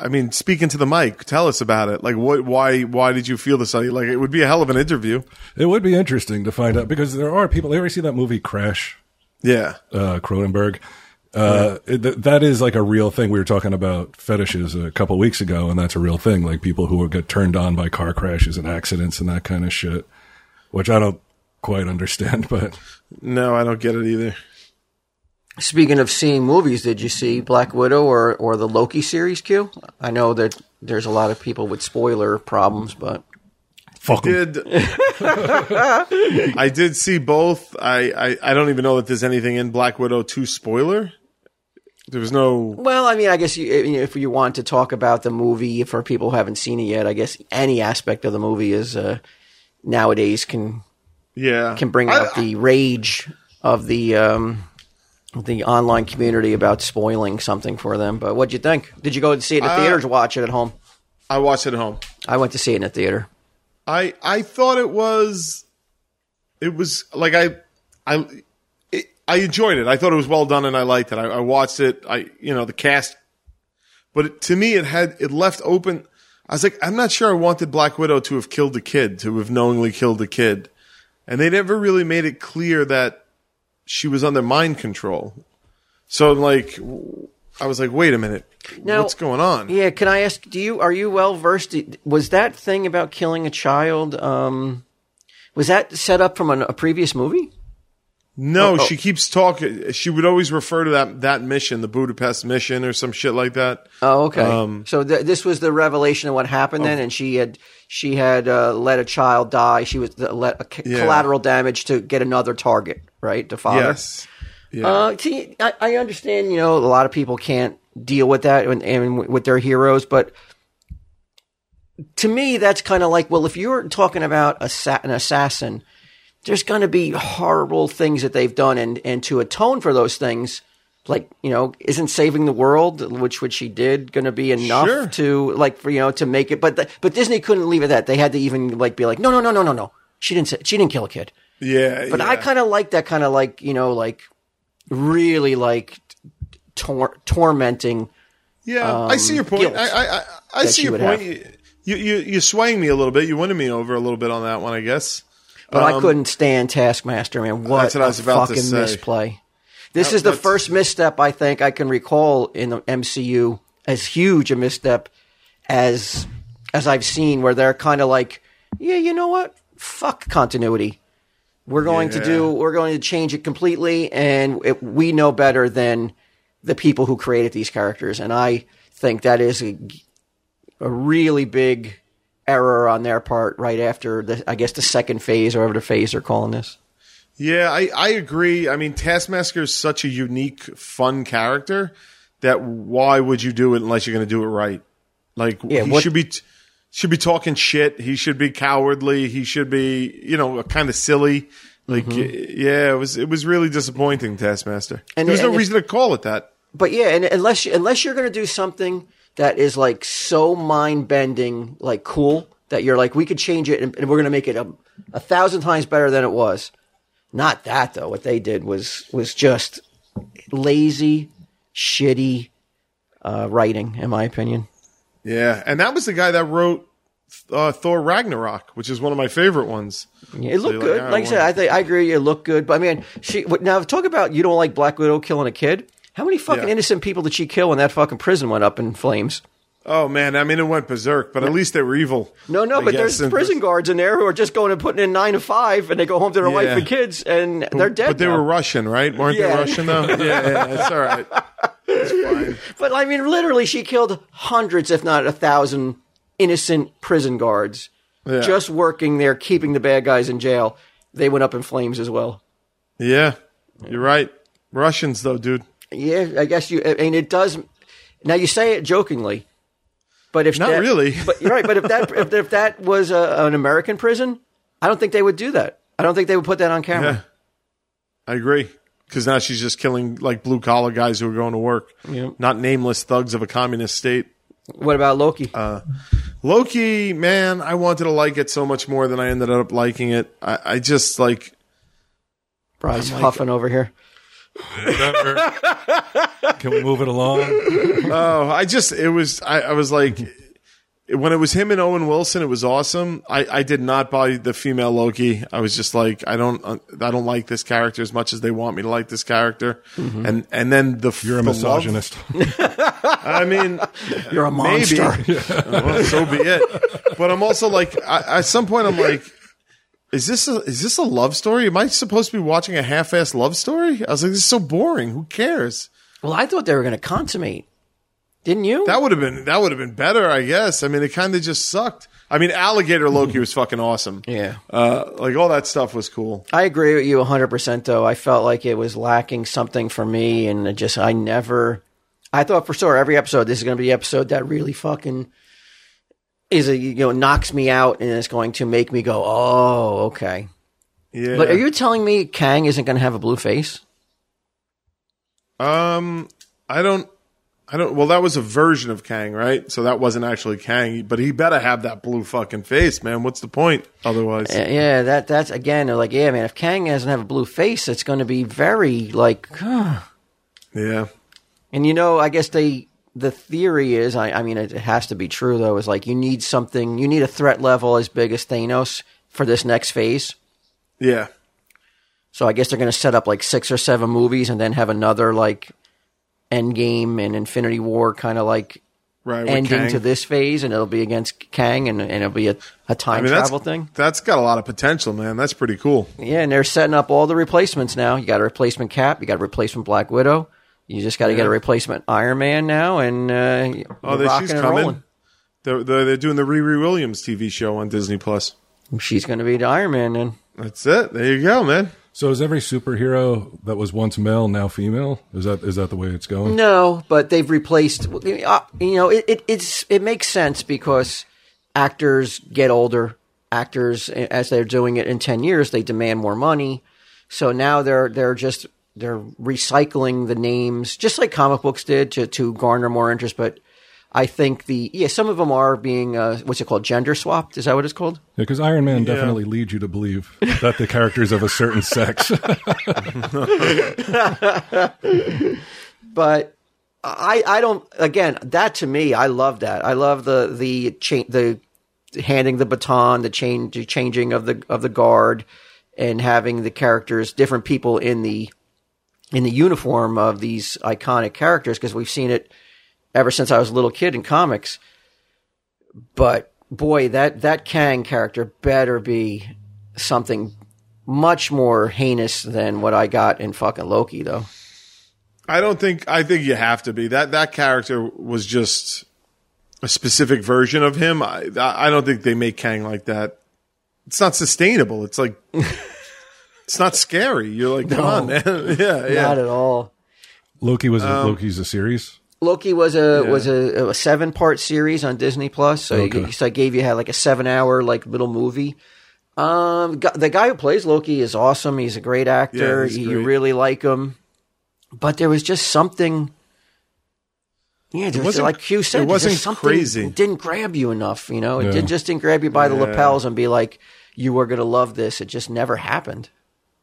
I mean, speaking to the mic, tell us about it. Like, what? Why? Why did you feel this? Like, it would be a hell of an interview. it would be interesting to find out because there are people. You ever see that movie Crash? Yeah. uh, Cronenberg. Uh, it- th- that is like a real thing. We were talking about fetishes a couple weeks ago, and that's a real thing. Like people who get turned on by car crashes and accidents and that kind of shit, which I don't quite understand. But No, I don't get it either. Speaking of seeing movies, did you see Black Widow or, or the Loki series, Q? I know that there's a lot of people with spoiler problems, but fuck 'em. Did I did see both? I, I I don't even know that there's anything in Black Widow two spoiler. There was no. well, I mean, I guess you, if you want to talk about the movie for people who haven't seen it yet, I guess any aspect of the movie is uh, nowadays can Yeah. can bring I- out the rage of the um, the online community about spoiling something for them. But what'd you think? Did you go to see it in the Uh, theaters or watch it at home? I watched it at home. I went to see it in the theater. I I thought it was, it was like I I it, I enjoyed it. I thought it was well done and I liked it. I, I watched it. I you know the cast, but it, to me it had it left open. I was like, I'm not sure I wanted Black Widow to have killed the kid, to have knowingly killed the kid, and they never really made it clear that she was under mind control. So like, I was like, wait a minute, Now- what's going on? Yeah, can I ask? Do you are you well versed? Was that thing about killing a child? Um, was that set up from an, a previous movie? No, Oh, oh. she keeps talking. She would always refer to that that mission, the Budapest mission, or some shit like that. Oh, okay. Um, so th- this was the revelation of what happened then, and she had she had uh, let a child die. She was the, let a c- Yeah. collateral damage to get another target, right? To father. Yes. Yeah. Uh, see, I, I understand. You know, a lot of people can't deal with that and, and with their heroes, but to me, that's kind of like, well, if you're talking about assa- an assassin, there's going to be horrible things that they've done, and and to atone for those things, like you know, isn't saving the world, which which she did, going to be enough Sure. to like for you know to make it? But the, but Disney couldn't leave it at that. They had to even like be like, no, no, no, no, no, no. She didn't. Say, she didn't kill a kid. yeah. But I kind of like that kind of like you know like really like tor- tormenting. yeah. I see your point. I I, I, I see your point. have. You you you're swaying me a little bit. You winning me over a little bit on that one, I guess. But I Um, couldn't stand Taskmaster, man. What, That's what I was about to fucking say. misplay. This That- is the first misstep I think I can recall in the MCU as huge a misstep as as I've seen, where they're kind of like, yeah, you know what? Fuck continuity. We're going to do. We're going to change it completely, and it, we know better than the people who created these characters. And I think that is a, a really big error on their part. Right after the, I guess the second phase, or whatever the phase they're calling this. Yeah, I, I agree. I mean, Taskmaster is such a unique, fun character that why would you do it unless you're going to do it right? Like Yeah, he what- should be should be talking shit. He should be cowardly. He should be you know kind of silly. Like yeah, it was it was really disappointing. Taskmaster. Mm-hmm. And- there was no and if- reason to call it that. but yeah, and unless you, unless you're going to do something that is like so mind bending, like cool that you're like we could change it and, and we're going to make it a, a thousand times better than it was. Not that though. What they did was was just lazy, shitty uh, writing, in my opinion. Yeah, and that was the guy that wrote uh, Thor Ragnarok, which is one of my favorite ones. Yeah, it looked you're good. like, Like, "Ah, I said, I think I agree. It looked good, but I mean, she now talk about you don't like Black Widow killing a kid. How many fucking Yeah. innocent people did she kill when that fucking prison went up in flames? Oh man, I mean it went berserk, but at least they were evil. No, no, I but guess, there's prison guards in there who are just going and putting in nine to five, and they go home to their wife and kids, and they're dead. But they now. were Russian, right? Weren't Yeah. they Russian though? yeah, yeah, it's all right. But I mean, literally, she killed hundreds, if not a thousand, innocent prison guards Yeah. just working there, keeping the bad guys in jail. They went up in flames as well. Yeah, you're right. Russians though, dude. Yeah, I guess you. I mean, it does. Now you say it jokingly, but if Not that- really. But you're right. But if that if, if that was a, an American prison, I don't think they would do that. I don't think they would put that on camera. Yeah, I agree. Because now she's just killing like blue collar guys who are going to work, Yeah. not nameless thugs of a communist state. What about Loki? Uh, Loki, man, I wanted to like it so much more than I ended up liking it. I, I just like Bryce huffing over here. Whatever. Can we move it along? Oh, I just it was I, I was like when it was him and Owen Wilson, it was awesome. I, I did not buy the female Loki. I was just like I don't uh, I don't like this character as much as they want me to like this character. And and then the You're a the love- misogynist. I mean, You're a maybe monster. well, so be it. But I'm also like I, at some point I'm like. Is this a is this a love story? Am I supposed to be watching a half-assed love story? I was like, this is so boring. Who cares? Well, I thought they were going to consummate. Didn't you? That would have been that would have been better, I guess. I mean, it kind of just sucked. I mean, Alligator Loki was fucking awesome. yeah. Uh, like all that stuff was cool. I agree with you 100%, though. I felt like it was lacking something for me, and it just, I never, I thought for sure every episode, this is going to be the episode that really fucking is a, you know, knocks me out and it's going to make me go, oh, okay. Yeah. But are you telling me Kang isn't going to have a blue face? Um, I don't. I don't. Well, that was a version of Kang, right? So that wasn't actually Kang, but he better have that blue fucking face, man. What's the point otherwise? Uh, Yeah, that that's again like, yeah, man. If Kang doesn't have a blue face, it's going to be very like, Yeah. And you know, I guess they the theory is, I, I mean, it has to be true though. Is like you need something, you need a threat level as big as Thanos for this next phase. Yeah. So I guess they're going to set up like six or seven movies and then have another like Endgame and Infinity War kind of like Right. ending to this phase, and it'll be against Kang, and, and it'll be a, a time I mean, that's, travel thing. That's got a lot of potential, man. That's pretty cool. Yeah, and they're setting up all the replacements now. You got a replacement Cap, you got a replacement Black Widow. You just got to get a replacement Iron Man now, and uh, Oh, you're there, rocking she's and coming. They're, they're they're doing the Riri Williams TV show on Disney Plus. She's going to be the Iron Man then. That's it. There you go, man. So is every superhero that was once male now female? Is that is that the way it's going? No, but they've replaced. uh, You know, it, it it's it makes sense because actors get older. Actors, as they're doing it in ten years, they demand more money. So now they're they're just they're recycling the names, just like comic books did, to to garner more interest. But I think the yeah, some of them are being uh, what's it called, gender swapped? Is that what it's called? Yeah, because Iron Man definitely leads you to believe that the character's of a certain sex. but I I don't again that to me I love that I love the the cha- the handing the baton the change the changing of the of the guard and having the characters different people in the in the uniform of these iconic characters because we've seen it ever since I was a little kid in comics but boy that that Kang character better be something much more heinous than what I got in fucking Loki though I don't think. I think you have to be that. That character was just a specific version of him. I, I don't think they make Kang like that. It's not sustainable. It's like it's not scary. You're like, come on, man. yeah, yeah. not at all Loki was Um, Loki's a series. Loki was a was a, a seven part series on Disney Plus. So, Okay. so I gave you had like a seven hour like little movie. Um, gu- the guy who plays Loki is awesome. He's a great actor. Yeah, he's you great. really like him. But there was just something. Yeah, there was, wasn't- like Hugh said, it there was wasn't something crazy. It didn't grab you enough. You know, it Yeah. did, just didn't grab you by the Yeah. lapels and be like, "You were going to love this." It just never happened.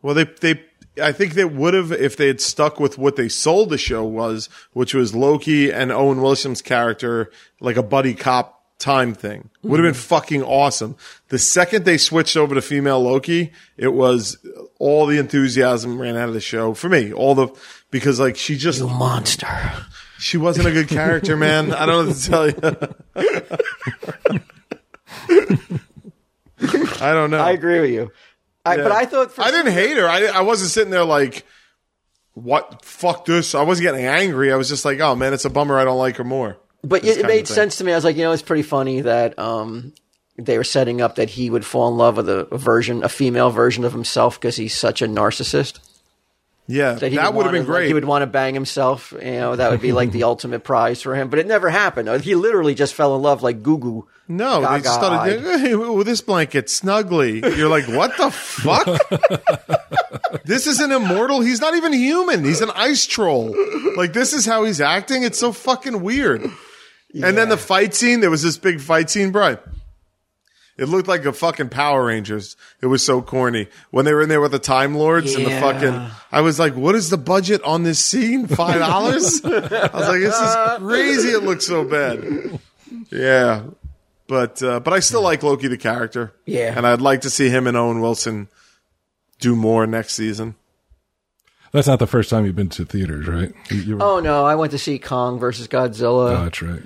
Well, they they I think they would have if they had stuck with what they sold the show was, which was Loki and Owen Wilson's character, like a buddy cop time thing. Would have been mm-hmm. fucking awesome. The second they switched over to female Loki, it was all the enthusiasm ran out of the show for me. All the because like she just You monster. She wasn't a good character, man. I don't know what to tell you. I don't know. I agree with you. I, But I thought for I didn't hate her. I, I wasn't sitting there like, what? Fuck this. I wasn't getting angry. I was just like, oh man, it's a bummer. I don't like her more. But it, it made sense to me. I was like, you know, it's pretty funny that um, they were setting up that he would fall in love with a, a version, a female version of himself because he's such a narcissist. Yeah, That, that would have been great. Like, he would want to bang himself. You know, that would be like the ultimate prize for him. But it never happened. He literally just fell in love like Goo Goo. no, they just started hey, with this blanket snugly. You're like, what the fuck? this is an immortal. He's not even human. He's an ice troll. Like this is how he's acting. It's so fucking weird. And then the fight scene. There was this big fight scene, bro. It looked like a fucking Power Rangers. It was so corny when they were in there with the Time Lords and the fucking. I was like, "What is the budget on this scene? Five dollars?" I was like, "This is crazy. It looks so bad." Yeah, but uh, but I still like Loki the character. Yeah. and I'd like to see him and Owen Wilson do more next season. That's not the first time you've been to theaters, right? You, you were, Oh no, I went to see Kong versus Godzilla. oh, that's right.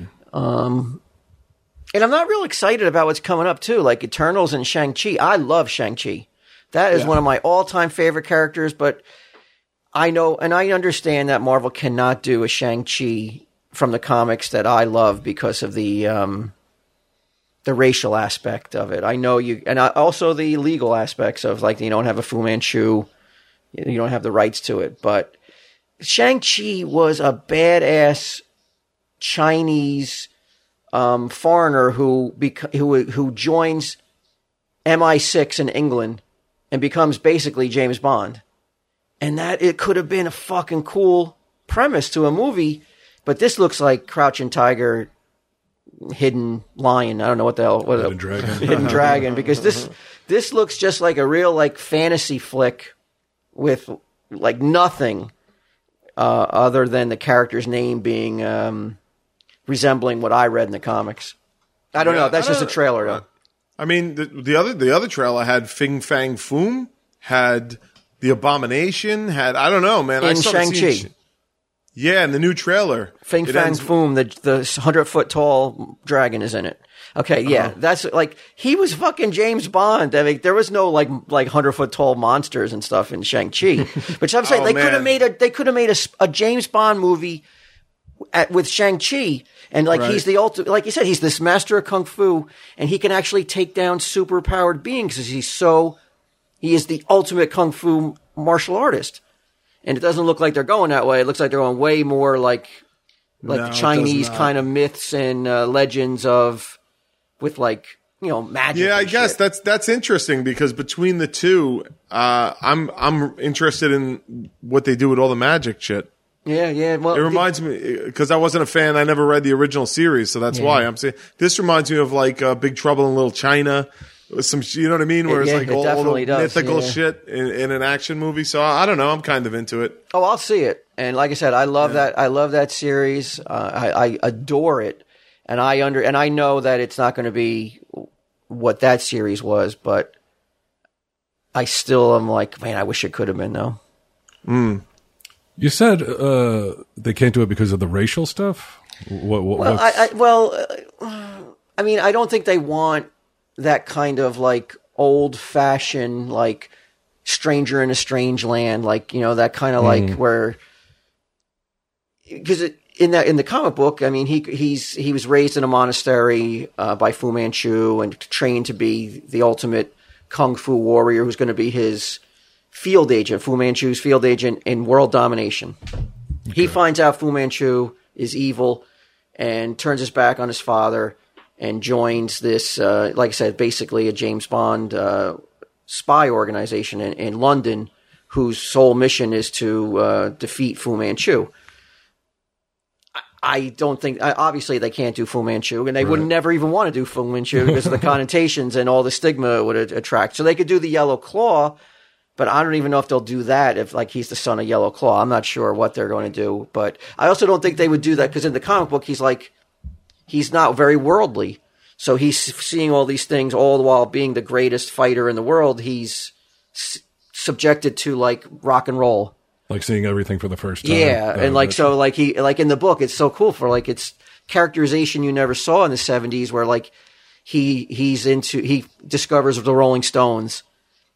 And I'm not real excited about what's coming up too, like Eternals and Shang Chi. I love Shang Chi. That is Yeah. one of my all-time favorite characters. But I know, and I understand that Marvel cannot do a Shang Chi from the comics that I love because of the um, the racial aspect of it. I know you, and I, also the legal aspects of like you don't have a Fu Manchu, you don't have the rights to it. But Shang Chi was a badass Chinese um, foreigner who bec- who who joins MI6 in England and becomes basically James Bond. And that it could have been a fucking cool premise to a movie, but this looks like Crouching Tiger, Hidden Lion. I don't know what the hell what Hidden Dragon. Hidden Dragon because this this looks just like a real like fantasy flick with like nothing uh, other than the character's name being um, resembling what I read in the comics. I don't Yeah, know. That's I just a trailer, though. I mean, the, the other the other trailer had Fing Fang Foom, had the Abomination, had I don't know, man. I In still haven't Shang-Chi. Yeah, in the new trailer, Fing Fang ends- Foom, the the hundred foot tall dragon, is in it. Okay, yeah, Uh-huh. that's like he was fucking James Bond. I mean, there was no like like hundred foot tall monsters and stuff in Shang Chi. Which I'm saying Oh, they could have made a they could have made a, a James Bond movie at, with Shang Chi, and like Right. he's the ultimate. Like you said, he's this master of kung fu, and he can actually take down super powered beings because he's so he is the ultimate kung fu martial artist. And it doesn't look like they're going that way. It looks like they're going way more like like No, the Chinese kind of myths and uh, legends of with like you know magic. Yeah, I and guess that's that's interesting because between the two, uh, I'm I'm interested in what they do with all the magic shit. Yeah, yeah. Well, It reminds me because I wasn't a fan. I never read the original series, so that's why I'm saying this reminds me of like uh, Big Trouble in Little China. Some, you know what I mean? Where it's yeah, like it all, all the does, mythical yeah. shit in, in an action movie. So I, I don't know. I'm kind of into it. oh, I'll see it. And like I said, I love that. I love that series. Uh, I, I adore it, and I under and I know that it's not going to be what that series was, but I still am like, man, I wish it could have been though. You said uh, they can't do it because of the racial stuff. What? what Well, I, I well, uh, I mean, I don't think they want that kind of like old fashioned like stranger in a strange land, like you know that kind of like where because in that in the comic book, I mean, he he's he was raised in a monastery uh, by Fu Manchu and trained to be the ultimate kung fu warrior, who's going to be his field agent, Fu Manchu's field agent in world domination. He finds out Fu Manchu is evil and turns his back on his father and joins this, uh, like I said, basically a James Bond uh, spy organization in, in London whose sole mission is to uh, defeat Fu Manchu. I- I don't think, I- obviously, they can't do Fu Manchu, and they would never even want to do Fu Manchu because of the connotations and all the stigma it would attract. So they could do the Yellow Claw, but I don't even know if they'll do that if like he's the son of Yellow Claw. I'm not sure what they're going to do, but I also don't think they would do that because in the comic book he's like he's not very worldly. So he's seeing all these things all the while being the greatest fighter in the world. He's s- subjected to like rock and roll. like seeing everything for the first time. Yeah, and like so, like he like in the book, it's so cool for like it's characterization you never saw in the '70s, where like he he's into he discovers the Rolling Stones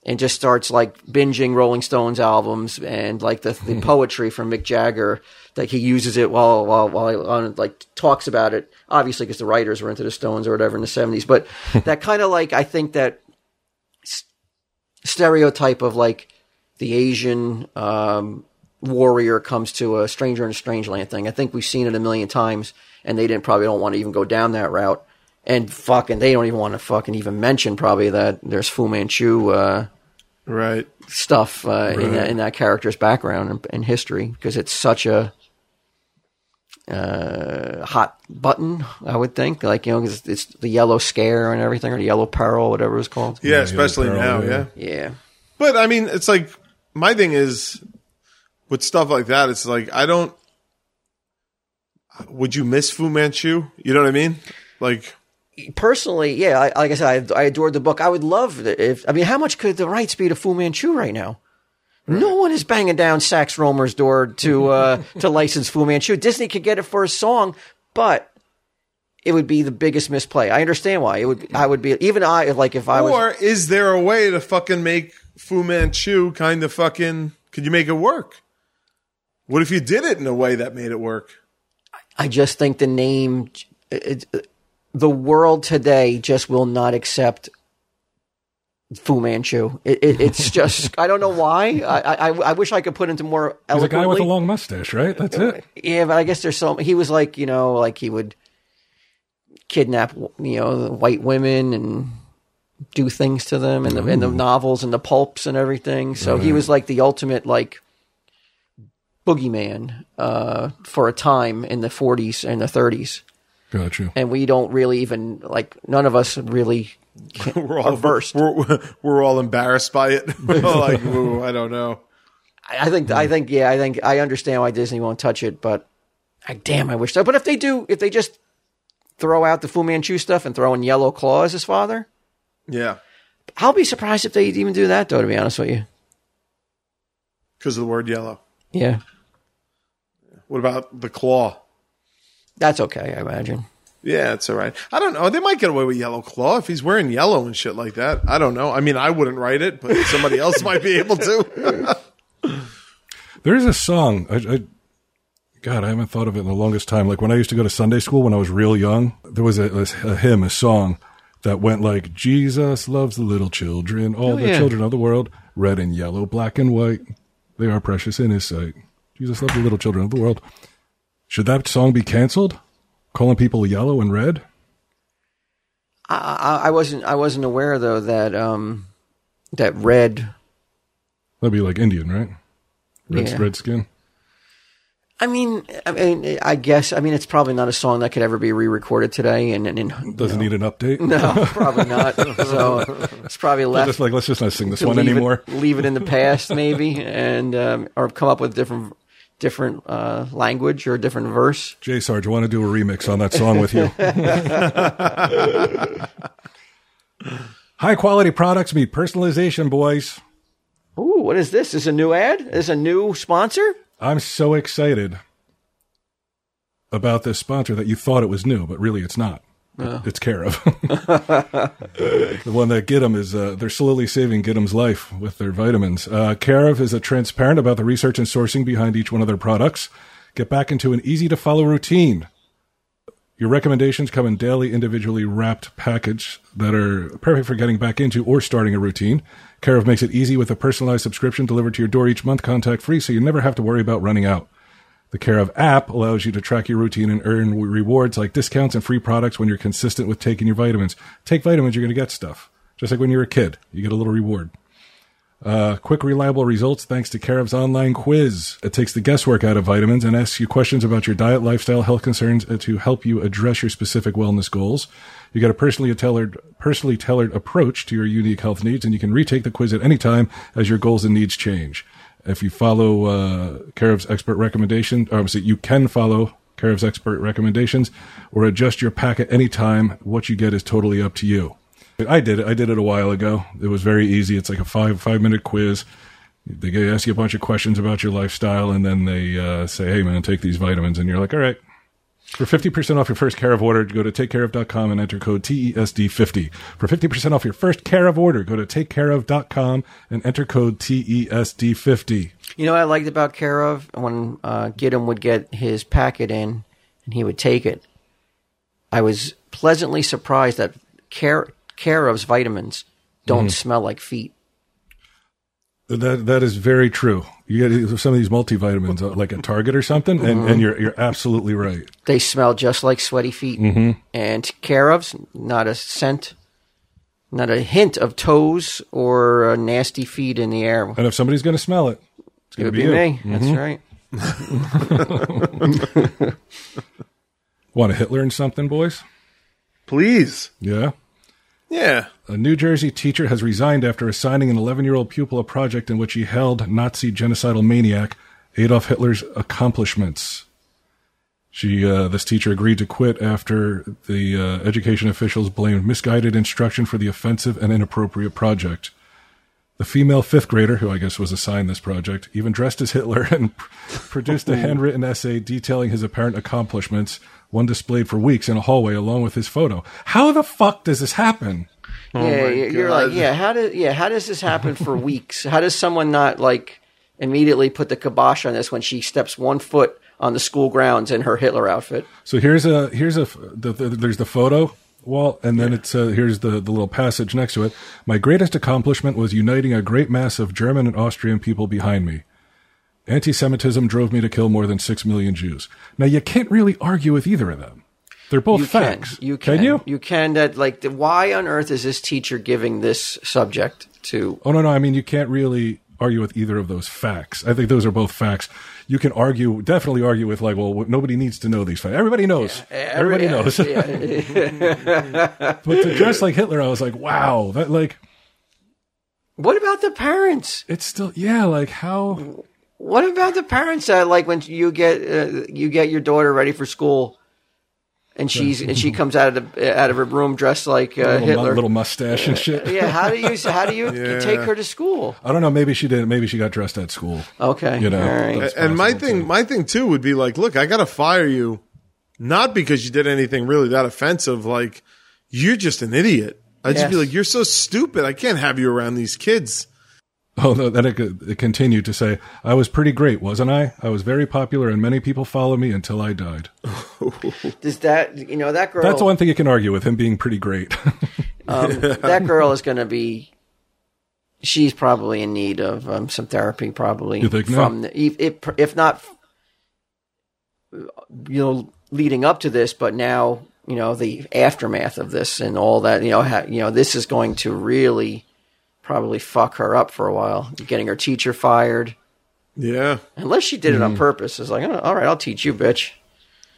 and just starts like binging Rolling Stones albums and like the, the poetry from Mick Jagger. Like he uses it while while while he, on, like talks about it. Obviously, because the writers were into the Stones or whatever in the '70s, but that kind of like I think that s- stereotype of like the Asian um, warrior comes to a stranger in a strange land thing. I think we've seen it a million times, and they didn't probably don't want to even go down that route. And fucking, they don't even want to fucking even mention probably that there's Fu Manchu uh, Right. stuff uh, in, that, in that character's background and, and history because it's such a uh, hot button. I would think, like you know, 'cause it's the yellow scare and everything, or the yellow peril, whatever it's called. Yeah, Yeah, especially Pearl, now. yeah. Yeah. Yeah. But I mean, it's like my thing is with stuff like that. It's like I don't. Would you miss Fu Manchu? You know what I mean? Like, personally, yeah, I, like I said, I, I adored the book. I would love it if. I mean, how much could the rights be to Fu Manchu right now? No one is banging down Sax Rohmer's door to uh, to license Fu Manchu. Disney could get it for a song, but it would be the biggest misplay. I understand why it would. I would be even I like if I was. or is there a way to fucking make Fu Manchu kind of fucking? Could you make it work? What if you did it in a way that made it work? I just think the name, it, it- the world today just will not accept Fu Manchu. It, it, it's just I don't know why. I, I I wish I could put into more He's a guy with a long mustache, right? That's it. Yeah, but I guess there's some. He was like you know like he would kidnap you know white women and do things to them in the in the novels and the pulps and everything. So he was like the ultimate like boogeyman uh, for a time in the 40s and the 30s. Got you. and we don't really even like none of us really We're all are versed. We're, we're all embarrassed by it. We're all like, ooh, I don't know. I I think I think yeah, I think I understand why Disney won't touch it, but I damn I wish so. But if they do, if they just throw out the Fu Manchu stuff and throw in Yellow Claw as his father, Yeah, I'll be surprised if they even do that. Though, to be honest with you, because of the word yellow. yeah, What about the claw? That's okay. I imagine. Yeah, it's all right. I don't know. They might get away with yellow claw if he's wearing yellow and shit like that. I don't know. I mean, I wouldn't write it, but somebody else might be able to. There's a song. I, I, God, I haven't thought of it in the longest time. Like when I used to go to Sunday school when I was real young, there was a, a, a hymn, a song that went like, Jesus loves the little children, all Oh, the yeah. children of the world, red and yellow, black and white. They are precious in his sight. Jesus loves the little children of the world. Should that song be canceled? Calling people yellow and red? I, I, wasn't I wasn't aware though that um that red. That'd be like Indian, right? Red, Yeah. red skin. I mean, I mean, I guess I mean it's probably not a song that could ever be re-recorded today, and and, and Doesn't need an update. No, probably not. So it's probably left. Just like let's just not sing this one leave anymore. It, leave it in the past, maybe, and um, or come up with different different uh, language or a different verse. Jay Sarge, I want to do a remix on that song with you. High quality products meet personalization, boys. Ooh, what is this? Is a new ad? Is a new sponsor? I'm so excited about this sponsor that you thought it was new, but really it's not. It's Care of. the one that 'em is, uh, they're slowly saving Get 'em's life with their vitamins. Uh, Care of is transparent about the research and sourcing behind each one of their products. Get back into an easy to follow routine. Your recommendations come in daily, individually wrapped package that are perfect for getting back into or starting a routine. Care of makes it easy with a personalized subscription delivered to your door each month, contact free, so you never have to worry about running out. The Care of app allows you to track your routine and earn rewards like discounts and free products when you're consistent with taking your vitamins. Take vitamins, you're going to get stuff. Just like when you're a kid, you get a little reward. Uh, quick, reliable results thanks to Care of's online quiz. It takes the guesswork out of vitamins and asks you questions about your diet, lifestyle, health concerns uh, to help you address your specific wellness goals. You get a personally tailored, personally tailored approach to your unique health needs, and you can retake the quiz at any time as your goals and needs change. If you follow uh, Care of's expert recommendation, obviously you can follow Care of's expert recommendations or adjust your pack at any time. What you get is totally up to you. I did it. I did it a while ago. It was very easy. It's like a five five minute quiz. They ask you a bunch of questions about your lifestyle, and then they uh, say, "Hey, man, take these vitamins," and you're like, "All right." For 50% off your first care of order, go to takecareof.com and enter code E TESD50. For 50% off your first care of order, go to takecareof.com and enter code E TESD50. You know what I liked about Care of when uh, Gidim would get his packet in and he would take it. I was pleasantly surprised that Care Care of's vitamins don't smell like feet. That that is very true. You get some of these multivitamins, uh, like at Target or something, and, and you're you're absolutely right. They smell just like sweaty feet. Mm-hmm. And Care of's not a scent, not a hint of toes or uh, nasty feet in the air. And if somebody's going to smell it, it's going to would be, be, you. me. That's right. Want a Hitlearn something, boys? Please. Yeah. Yeah. A New Jersey teacher has resigned after assigning an 11 year old pupil a project in which he held Nazi genocidal maniac Adolf Hitler's accomplishments. She, uh, this teacher agreed to quit after the uh, education officials blamed misguided instruction for the offensive and inappropriate project. The female fifth grader, who I guess was assigned this project, even dressed as Hitler and pr- produced a handwritten essay detailing his apparent accomplishments, one displayed for weeks in a hallway along with his photo. How the fuck does this happen? yeah, you're God. like, yeah. How does yeah? How does this happen for weeks? How does someone not like immediately put the kibosh on this when she steps one foot on the school grounds in her Hitler outfit? So here's a here's a the, the, there's the photo wall, and then it's uh, here's the the little passage next to it. My greatest accomplishment was uniting a great mass of German and Austrian people behind me. Anti-Semitism drove me to kill more than six million Jews. Now you can't really argue with either of them. They're both You facts. can, you can, you? you can. That like, the, why on earth is this teacher giving this subject to? Oh no, no. I mean, you can't really argue with either of those facts. I think those are both facts. You can argue, definitely argue with like, well, nobody needs to know these facts. Everybody knows. Everybody Every- knows. yeah. but to dress like Hitler, I was like, wow, that like, what about the parents? it's still, yeah, like how. What about the parents that like when you get uh, you get your daughter ready for school, and she's and she comes out of the out of her room dressed like uh, little, mu- Hitler? little mustache and shit. yeah, how do you how do you Yeah. take her to school? I don't know. Maybe she didn't. Maybe she got dressed at school. Okay, You know, all right. and my thing, too. my thing too would be like, look, I got to fire you, not because you did anything really that offensive. Like, you're just an idiot. I'd just be like, you're so stupid. I can't have you around these kids. Oh, no, then it, it continued to say, "I was pretty great, wasn't I? I was very popular, and many people followed me until I died." Does that you know that girl? That's one thing you can argue with him being pretty great. um, that girl is going to be. She's probably in need of um, some therapy, probably You think from the, if, if if not, you know, leading up to this, but now you know the aftermath of this and all that. You know, ha, you know, this is going to really probably fuck her up for a while, getting her teacher fired. Yeah. Unless she did it on purpose, it's like, oh, all right, I'll teach you, bitch.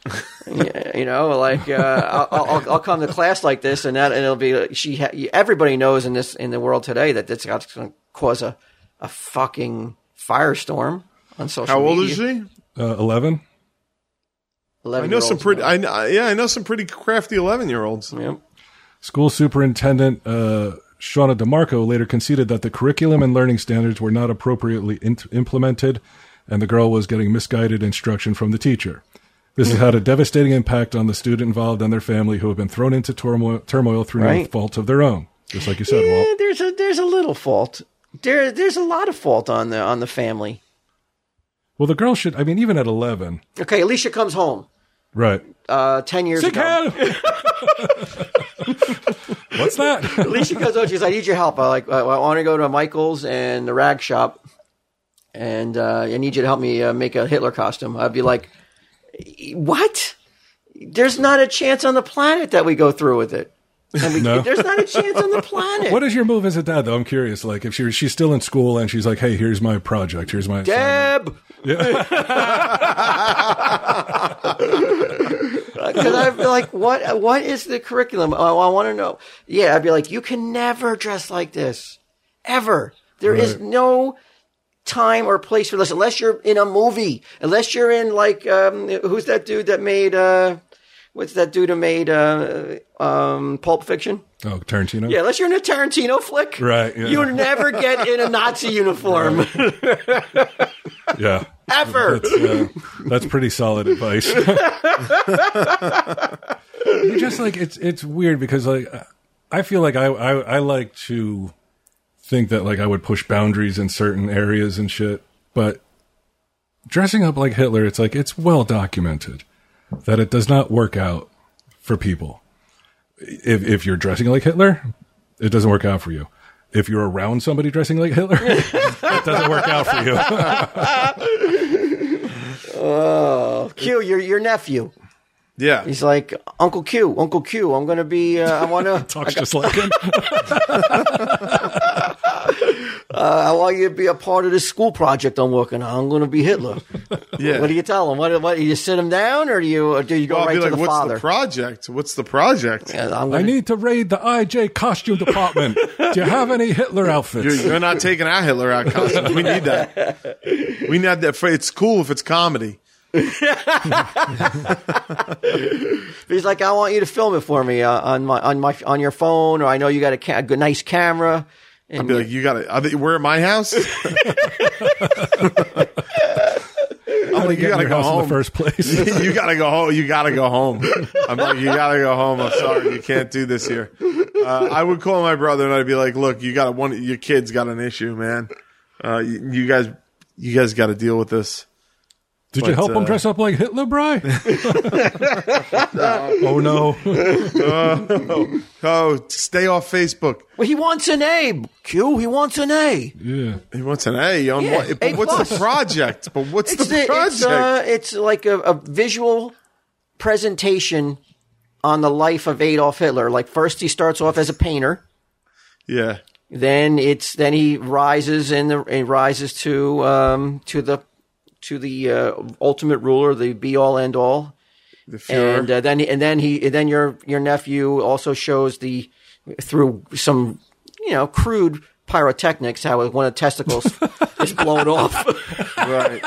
Yeah, you know, like uh, I'll, I'll, I'll come to class like this, and that, and it'll be she. Ha- everybody knows in this in the world today that that's going to cause a a fucking firestorm on social. How old media. is she? uh, Eleven. I 11 know some pretty. now. I yeah, I know some pretty crafty eleven year olds. Yep. School superintendent uh, Shauna DeMarco later conceded that the curriculum and learning standards were not appropriately in- implemented, and the girl was getting misguided instruction from the teacher. This has had a devastating impact on the student involved and their family, who have been thrown into turmoil, turmoil through no fault of their own. Just like you said, Yeah, Walt. there's a there's a little fault. There there's a lot of fault on the on the family. Well, the girl should. I mean, even at eleven, Okay, Alicia comes home. right? Uh, ten years Sick ago. What's that? Alicia goes out. She goes, "I need your help. I like. I want to go to Michael's and the rag shop, and uh, I need you to help me uh, make a Hitler costume." I'd be like, "What? There's not a chance on the planet that we go through with it. And we, No. There's not a chance on the planet. What is your move as a dad, though? I'm curious. Like, if she, she's still in school and she's like, "Hey, here's my project. Here's my assignment." Deb? Because I'd be like, what? What is the curriculum? I, I want to know. Yeah, I'd be like, you can never dress like this, ever. There is Right. no time or place for this unless you're in a movie. Unless you're in like, um, who's that dude that made uh, what's that dude who made uh, um, Pulp Fiction? Oh, Tarantino. Yeah, unless you're in a Tarantino flick, Right, yeah. You never get in a Nazi uniform Yeah. ever. That's, uh, that's pretty solid advice. you just like it's it's weird because like I feel like I, I I like to think that like I would push boundaries in certain areas and shit, but dressing up like Hitler, it's like it's well documented that it does not work out for people. If if you're dressing like Hitler, it doesn't work out for you. If you're around somebody dressing like Hitler, it doesn't work out for you. oh, Q, your your nephew. Yeah. He's like Uncle Q, Uncle Q. I'm gonna be. Uh, I want to. Talks just like him. I want you to be a part of this school project I'm working on. I'm gonna be Hitler. Yeah. What do you tell him? What, what? You sit him down, or do you or do you go Well, right be to like, the what's father? the project? What's the project? Yeah, I'm I gonna, need to raid the IJ costume department. Do you have any Hitler outfits? You're, you're not taking our Hitler out costumes. We need that. We need that. For, it's cool if it's comedy. He's like, I want you to film it for me uh, on my on my on your phone, or I know you got a, ca- a good, nice camera. I'd And be like, you got to. We're at my house. I'm like, you got to go house in home. the first place. you gotta go home. You gotta go home. I'm like, you gotta go home. I'm sorry, you can't do this here. Uh, I would call my brother and I'd be like, look, you got one. Your kid's got an issue, man. Uh, you, you guys, you guys got to deal with this. Did you But, help him uh, dress up like Hitler, Bry? oh no! Oh, stay off Facebook. well, he wants an A. Q, he wants an A. Yeah, He wants an A on Yeah, what? A what's plus. the project? But what's It's the the- project? it's uh, it's like a, a visual presentation on the life of Adolf Hitler. Like first, he starts off as a painter. yeah, Then it's then he rises and the he rises to um to the to the uh, ultimate ruler, the be all end all. the and uh, then and then he and then your your nephew also shows the through some you know crude pyrotechnics how one of the testicles is blown off right.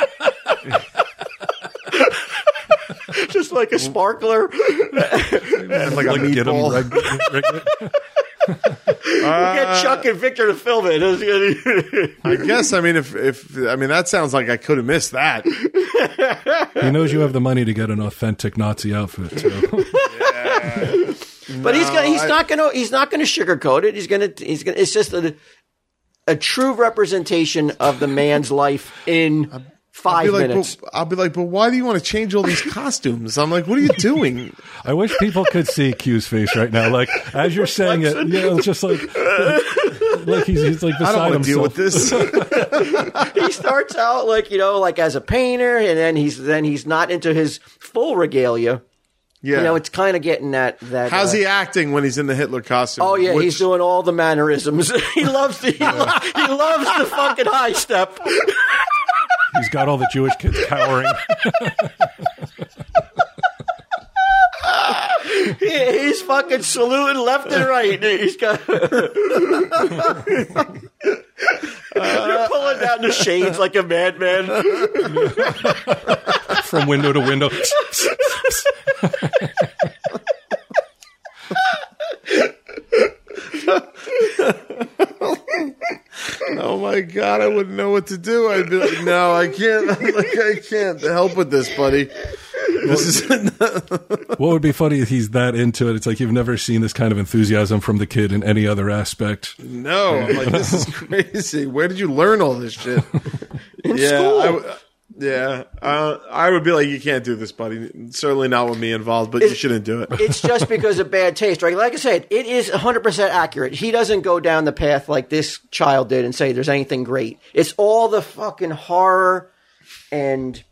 just like a sparkler And like, a get him meatball. Reg- reg- get uh, Chuck and Victor to film it I guess. I mean, if if I mean that sounds like I could have missed that. He knows you have the money to get an authentic Nazi outfit. So. but he's gonna he's I- not gonna he's not gonna sugarcoat it he's gonna he's gonna it's just a a true representation of the man's life in I'll five be like, minutes but, I'll be like, but why do you want to change all these costumes? I'm like, what are you doing? I wish people could see Q's face right now. Like as you're saying it, you know, it's just like like he's, he's like I beside don't want to deal with this. he starts out like you know like as a painter and then he's then he's not into his full regalia Yeah. you know it's kind of getting that that How's uh, he acting when he's in the Hitler costume? oh yeah Which- he's doing all the mannerisms he loves the he, lo- he loves the fucking high step He's got all the Jewish kids cowering. He's fucking saluting left and right he's got You're pulling down the shades like a madman from window to window. Oh my god, I wouldn't know what to do. I'd be like, no, I can't. I'm like, I can't help with this, buddy. This is what would be funny if he's that into it? It's like you've never seen this kind of enthusiasm from the kid in any other aspect. no. I'm like, this is crazy. Where did you learn all this shit? in yeah, school I w- yeah. Uh, I would be like, you can't do this, buddy. Certainly not with me involved, but you shouldn't do it. it's just because of bad taste, right? Like I said, it is 100% accurate. He doesn't go down the path like this child did and say there's anything great. It's all the fucking horror and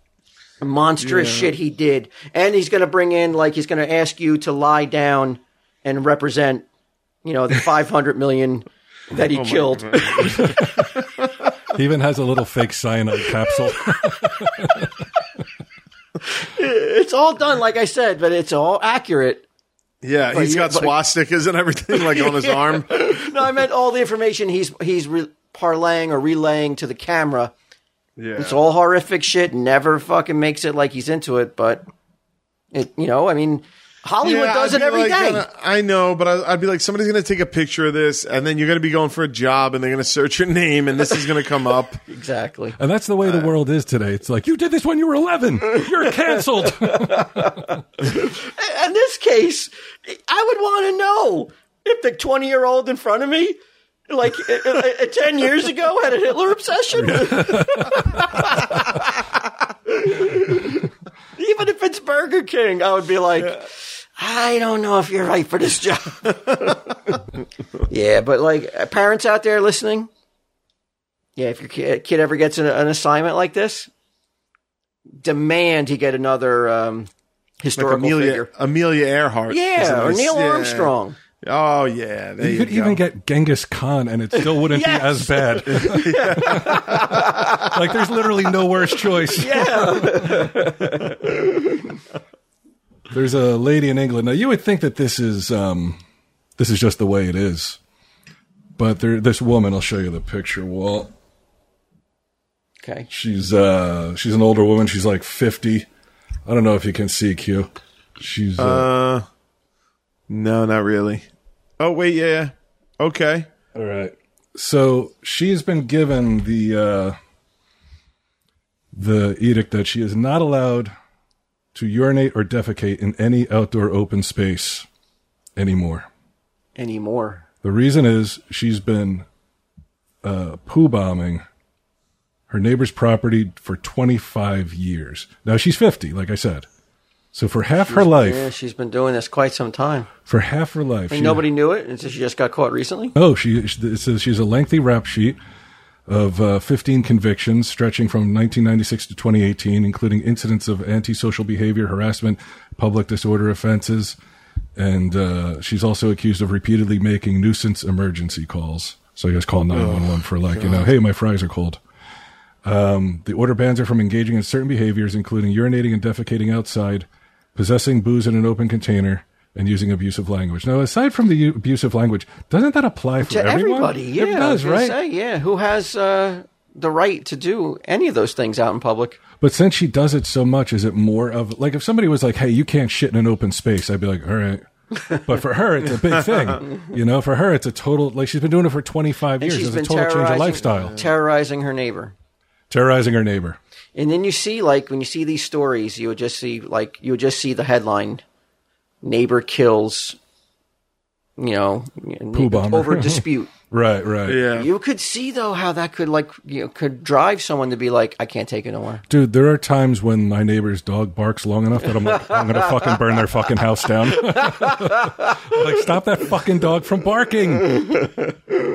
monstrous shit he did. And he's going to bring in, like, he's going to ask you to lie down and represent, you know, the 500 million that he killed. He even has a little fake cyanide capsule. it's all done, like I said, but it's all accurate. Yeah, he's you- got but- swastikas and everything like on his arm. No, I meant all the information he's he's re- parlaying or relaying to the camera. Yeah, It's all horrific shit. Never fucking makes it like he's into it, but it, you know, I mean, Hollywood Yeah, does I'd it be every like, day. uh, I know, but I, I'd be like, somebody's going to take a picture of this, and then you're going to be going for a job, and they're going to search your name, and this is going to come up. exactly. And that's the way the world is today. It's like you did this when you were 11. You're canceled. In this case, I would want to know if the 20 year old in front of me, like uh, uh, uh, 10 years ago, had a Hitler obsession. Even if it's Burger King, I would be like, I don't know if you're right for this job. yeah, but like parents out there listening, yeah, if your kid, kid ever gets an, an assignment like this, demand he get another um, Like historical Amelia, figure. Amelia Earhart. is a Yeah, or Neil yeah. Armstrong. Oh, yeah. There you you, could go. even get Genghis Khan and it still wouldn't Yes. be as bad. like there's literally no worse choice. Yeah. There's a lady in England. Now you would think that this is um, this is just the way it is, but there, this woman. I'll show you the picture. Well, okay. she's uh, she's an older woman. She's like fifty. I don't know if you can see Q. She's uh, Uh, no, not really. Oh, wait, yeah, yeah. Okay. all right. So she's been given the uh, the edict that she is not allowed to urinate or defecate in any outdoor open space anymore. Anymore. The reason is she's been uh, poo bombing her neighbor's property for 25 years. Now she's 50, like I said. So for half her life, Yeah, she's been doing this quite some time. for half her life, And she- nobody knew it until she just got caught recently. Oh, she it says she's a lengthy rap sheet of uh, 15 convictions stretching from 1996 to 2018, including incidents of antisocial behavior, harassment, public disorder offenses, and uh, she's also accused of repeatedly making nuisance emergency calls. So I guess call 911 for like, you know, hey, my fries are cold. Um, the order bans her from engaging in certain behaviors, including urinating and defecating outside, possessing booze in an open container, and using abusive language. Now, aside from the abusive language, doesn't that apply for To everyone? everybody, yeah. it does, right? Say, yeah. Who has uh, the right to do any of those things out in public? But since she does it so much, is it more of like if somebody was like, "Hey, you can't shit in an open space," I'd be like, "All right." but for her, it's a big thing. You know, for her, it's a total like she's been doing it for 25 And years. she's It's a total change of lifestyle, terrorizing her neighbor. terrorizing her neighbor. And then you see, like, when you see these stories, you would just see, like, you would just see the headline: "Neighbor kills," you know, over dispute. Right, right. Yeah. You could see though how that could like you know, could drive someone to be like, I can't take it no more. Dude, there are times when my neighbor's dog barks long enough that I'm like, I'm gonna fucking burn their fucking house down. like, stop that fucking dog from barking.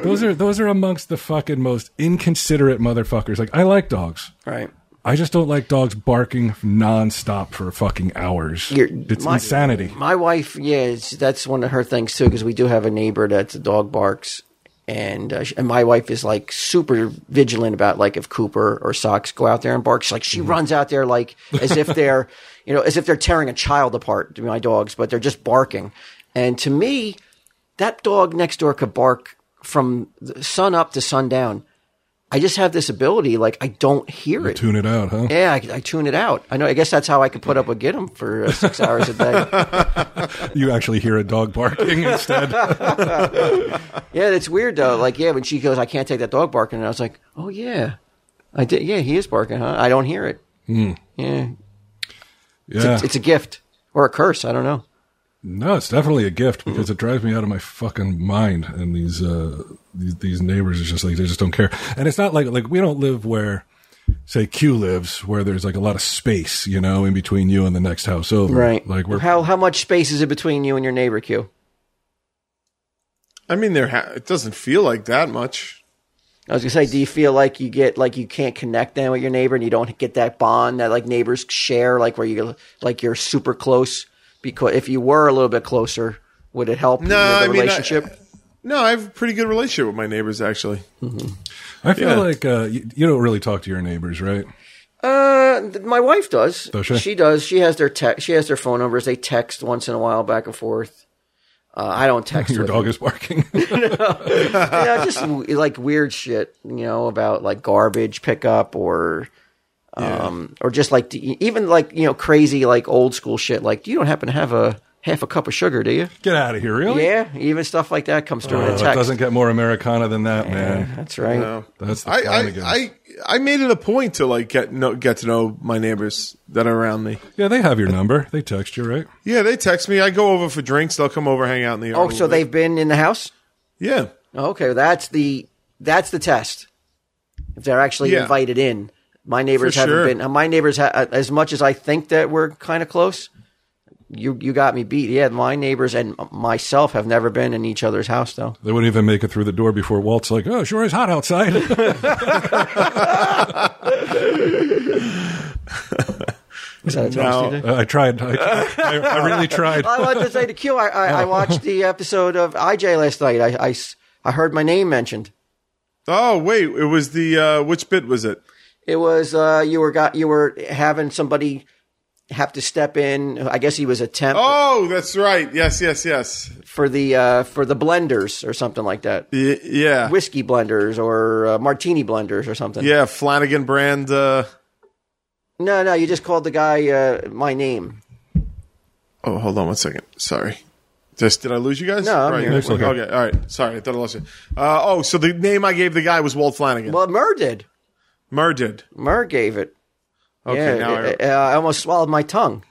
Those are those are amongst the fucking most inconsiderate motherfuckers. Like, I like dogs. Right. I just don't like dogs barking nonstop for fucking hours. You're- it's my- insanity. My wife, yeah, it's, that's one of her things too, because we do have a neighbor that's a dog barks, and uh, and my wife is like super vigilant about like if Cooper or Socks go out there and bark, she's like she runs out there like as if they're you know as if they're tearing a child apart. My dogs, but they're just barking, and to me, that dog next door could bark from the sun up to sundown. I just have this ability, like I don't hear it. Tune it out, huh? Yeah, I, I tune it out. I know. I guess that's how I could put up with get 'em for uh, six hours a day. You actually hear a dog barking instead. Yeah, it's weird though. Like, yeah, when she goes, I can't take that dog barking, and I was like, oh yeah, I did. Yeah, he is barking, huh? I don't hear it. Yeah, Yeah. it's, it's a gift or a curse. I don't know. No, it's definitely a gift because it drives me out of my fucking mind. And these uh, these, these neighbors are just like they just don't care. And it's not like like we don't live where, say, Q lives, where there's like a lot of space, you know, in between you and the next house over. Right. Like we're how how much space is it between you and your neighbor, Q? I mean, there ha- it doesn't feel like that much. I was gonna say, do you feel like you get like you can't connect then with your neighbor, and you don't get that bond that like neighbors share, like where you like you're super close? Because if you were a little bit closer, would it help No, the I mean, I- relationship? No, I have a pretty good relationship with my neighbors, actually. I feel Yeah. like uh, you, you don't really talk to your neighbors, right? Uh, th- my wife does. Does she? She does. She has their text. She has their phone numbers. They text once in a while back and forth. Uh, I don't text. Your with dog them. is barking. yeah, just like weird shit, you know, about like garbage pickup or, um, or just like even like you know crazy like old school shit. Like, you don't happen to have a half a cup of sugar, do you? Get out of here, really? Yeah, even stuff like that comes through in Oh, a it doesn't get more Americana than that, man. That's right. No. That's the I, I, I, I made it a point to like get know, get to know my neighbors that are around me. yeah, they have your number. They text you, right? Yeah, they text me. I go over for drinks. They'll come over, hang out in the. Oh, so bit. they've been in the house? yeah. Okay, that's the that's the test. If they're actually Yeah. invited in, my neighbors For haven't sure. been. My neighbors, ha- as much as I think that we're kind of close, you you got me beat. Yeah, my neighbors and myself have never been in each other's house though. They wouldn't even make it through the door before Walt's like, "Oh, sure is hot outside." Is that a No. Uh, I tried. I, I, I really tried. I wanted to say to Q. I, I, I watched the episode of IJ last night. I I heard my name mentioned. Oh wait, it was the uh, which bit was it? It was uh, you were got you were having somebody have to step in. I guess he was a temp Oh, that's right. Yes, yes, yes. for the uh, for the blenders or something like that. Y- yeah, Whiskey blenders or uh, martini blenders or something. yeah. Flanagan brand. Uh, No, no, you just called the guy uh, my name. oh, hold on one second. Sorry. Just did I lose you guys? No, I'm right. here. Okay. Okay, all right. Sorry, I thought I lost you. Uh, oh, so the name I gave the guy was Walt Flanagan. Well, Murr did. Murr did. Murr gave it. Okay, yeah, now I, uh, I almost swallowed my tongue.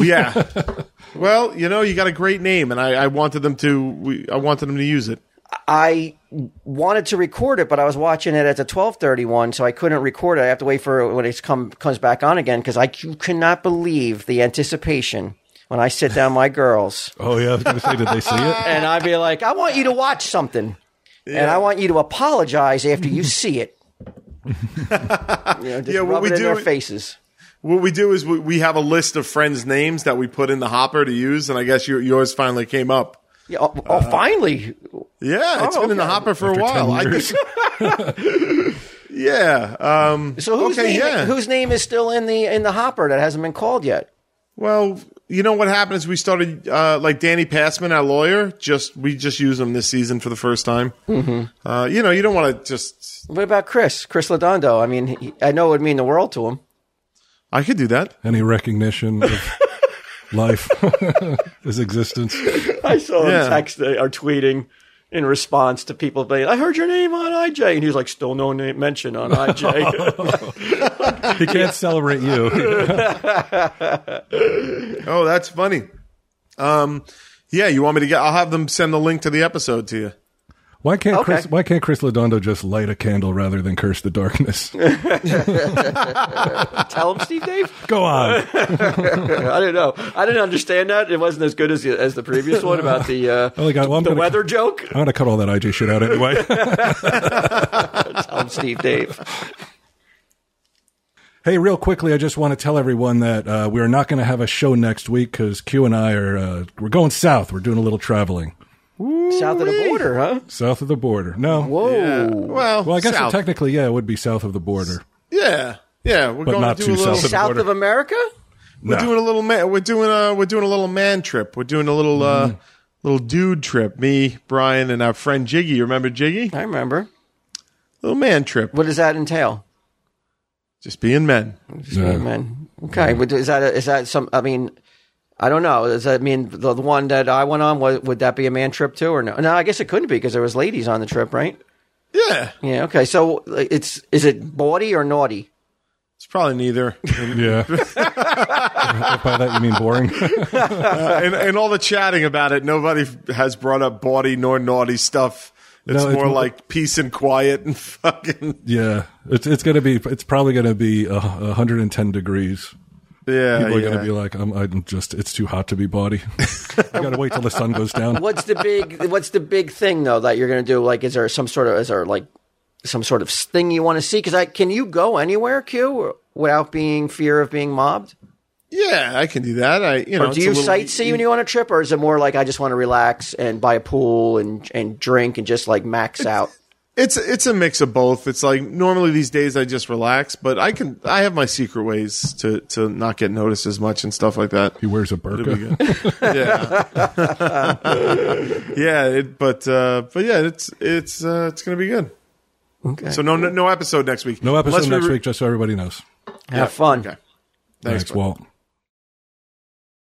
yeah. well, you know, you got a great name, and I, I wanted them to. We, I wanted them to use it. I wanted to record it, but I was watching it at the twelve thirty one, so I couldn't record it. I have to wait for it when it come comes back on again because I c- cannot believe the anticipation when I sit down my girls Oh yeah, I was going to say, did they see it? and I'd be like, "I want you to watch something, and I want you to apologize after you see it." You know, just Yeah, what rub we it in do- their faces. What we do is we, we have a list of friends' names that we put in the hopper to use, and I guess your, yours finally came up. Yeah, oh, oh, finally, Yeah, it's Oh, been in the hopper for After a while. I years. think- yeah. Um, So whose okay, name? yeah. Whose name is still in the in the hopper that hasn't been called yet? Well, you know what happened is we started uh, like Danny Passman, our lawyer. Just we just use him this season for the first time. Mm-hmm. Uh, you know, you don't want to just. What about Chris? Chris Lodondo. I mean, he, I know it would mean the world to him. I could do that. Any recognition of life, his existence? I saw him Yeah. text uh, or tweeting in response to people saying, "I heard your name on IJ," and he's like, "Still no name mention on IJ." He can't celebrate you. Oh, that's funny. Um, yeah, you want me to get? I'll have them send the link to the episode to you. Why can't Okay. Chris? Why can't Chris Lodondo just light a candle rather than curse the darkness? Tell 'Em, Steve-Dave. Go on. I don't know. I didn't understand that. It wasn't as good as the, as the previous one about the uh, Only got- well, the gonna- weather joke. I'm gonna cut all that IJ shit out anyway. Tell 'Em, Steve-Dave. Hey, real quickly, I just want to tell everyone that uh, we are not going to have a show next week because Q and I are uh, we're going south. We're doing a little traveling South of the border, huh? south of the border. No, Whoa. Yeah. Well, well, I guess south. technically, yeah, it would be south of the border. yeah, yeah. We're But going not to do too a little. south of the South border. of America? We're No. doing a little. Man, we're doing a. We're doing a little man trip. We're doing a little. Uh, Mm-hmm. little dude trip. Me, Bryan, and our friend Jiggy. You remember Jiggy? I remember. Little man trip. What does that entail? Just being men. Just yeah. Man. Okay. But Is that a, is that some? I mean, I don't know. Does that mean the, the one that I went on was, would that be a man trip too, or no? No, I guess it couldn't be because there was ladies on the trip, right? Yeah, Yeah. Okay. So it's is it bawdy or naughty? it's probably neither. Yeah. By that you mean boring? Uh, and, and all the chatting about it, nobody has brought up bawdy nor naughty stuff. It's No, it's more more- like peace and quiet and fucking yeah. It's it's gonna be. It's probably gonna be a 110 degrees. Yeah. People are yeah. gonna be like, I'm, I'm just. It's too hot to be body. I gotta wait till the sun goes down. What's the big What's the big thing though that you're going to do? Like, is there some sort of is there like some sort of thing you want to see? Because I can you go anywhere, Q, without being fear of being mobbed? yeah, I can do that. I you know. Or do you little- sightsee when you on a trip, or is it more like I just want to relax and buy a pool and and drink and just like max out? It's it's a mix of both. It's like normally these days I just relax, but I can I have my secret ways to to not get noticed as much and stuff like that. He wears a burqa. Yeah, yeah. It, but uh, but yeah, it's it's uh, it's gonna be good. Okay, So no no, no episode next week. No episode Unless we next re- week, just so everybody knows. have fun. Okay. Thanks, bud. Walt.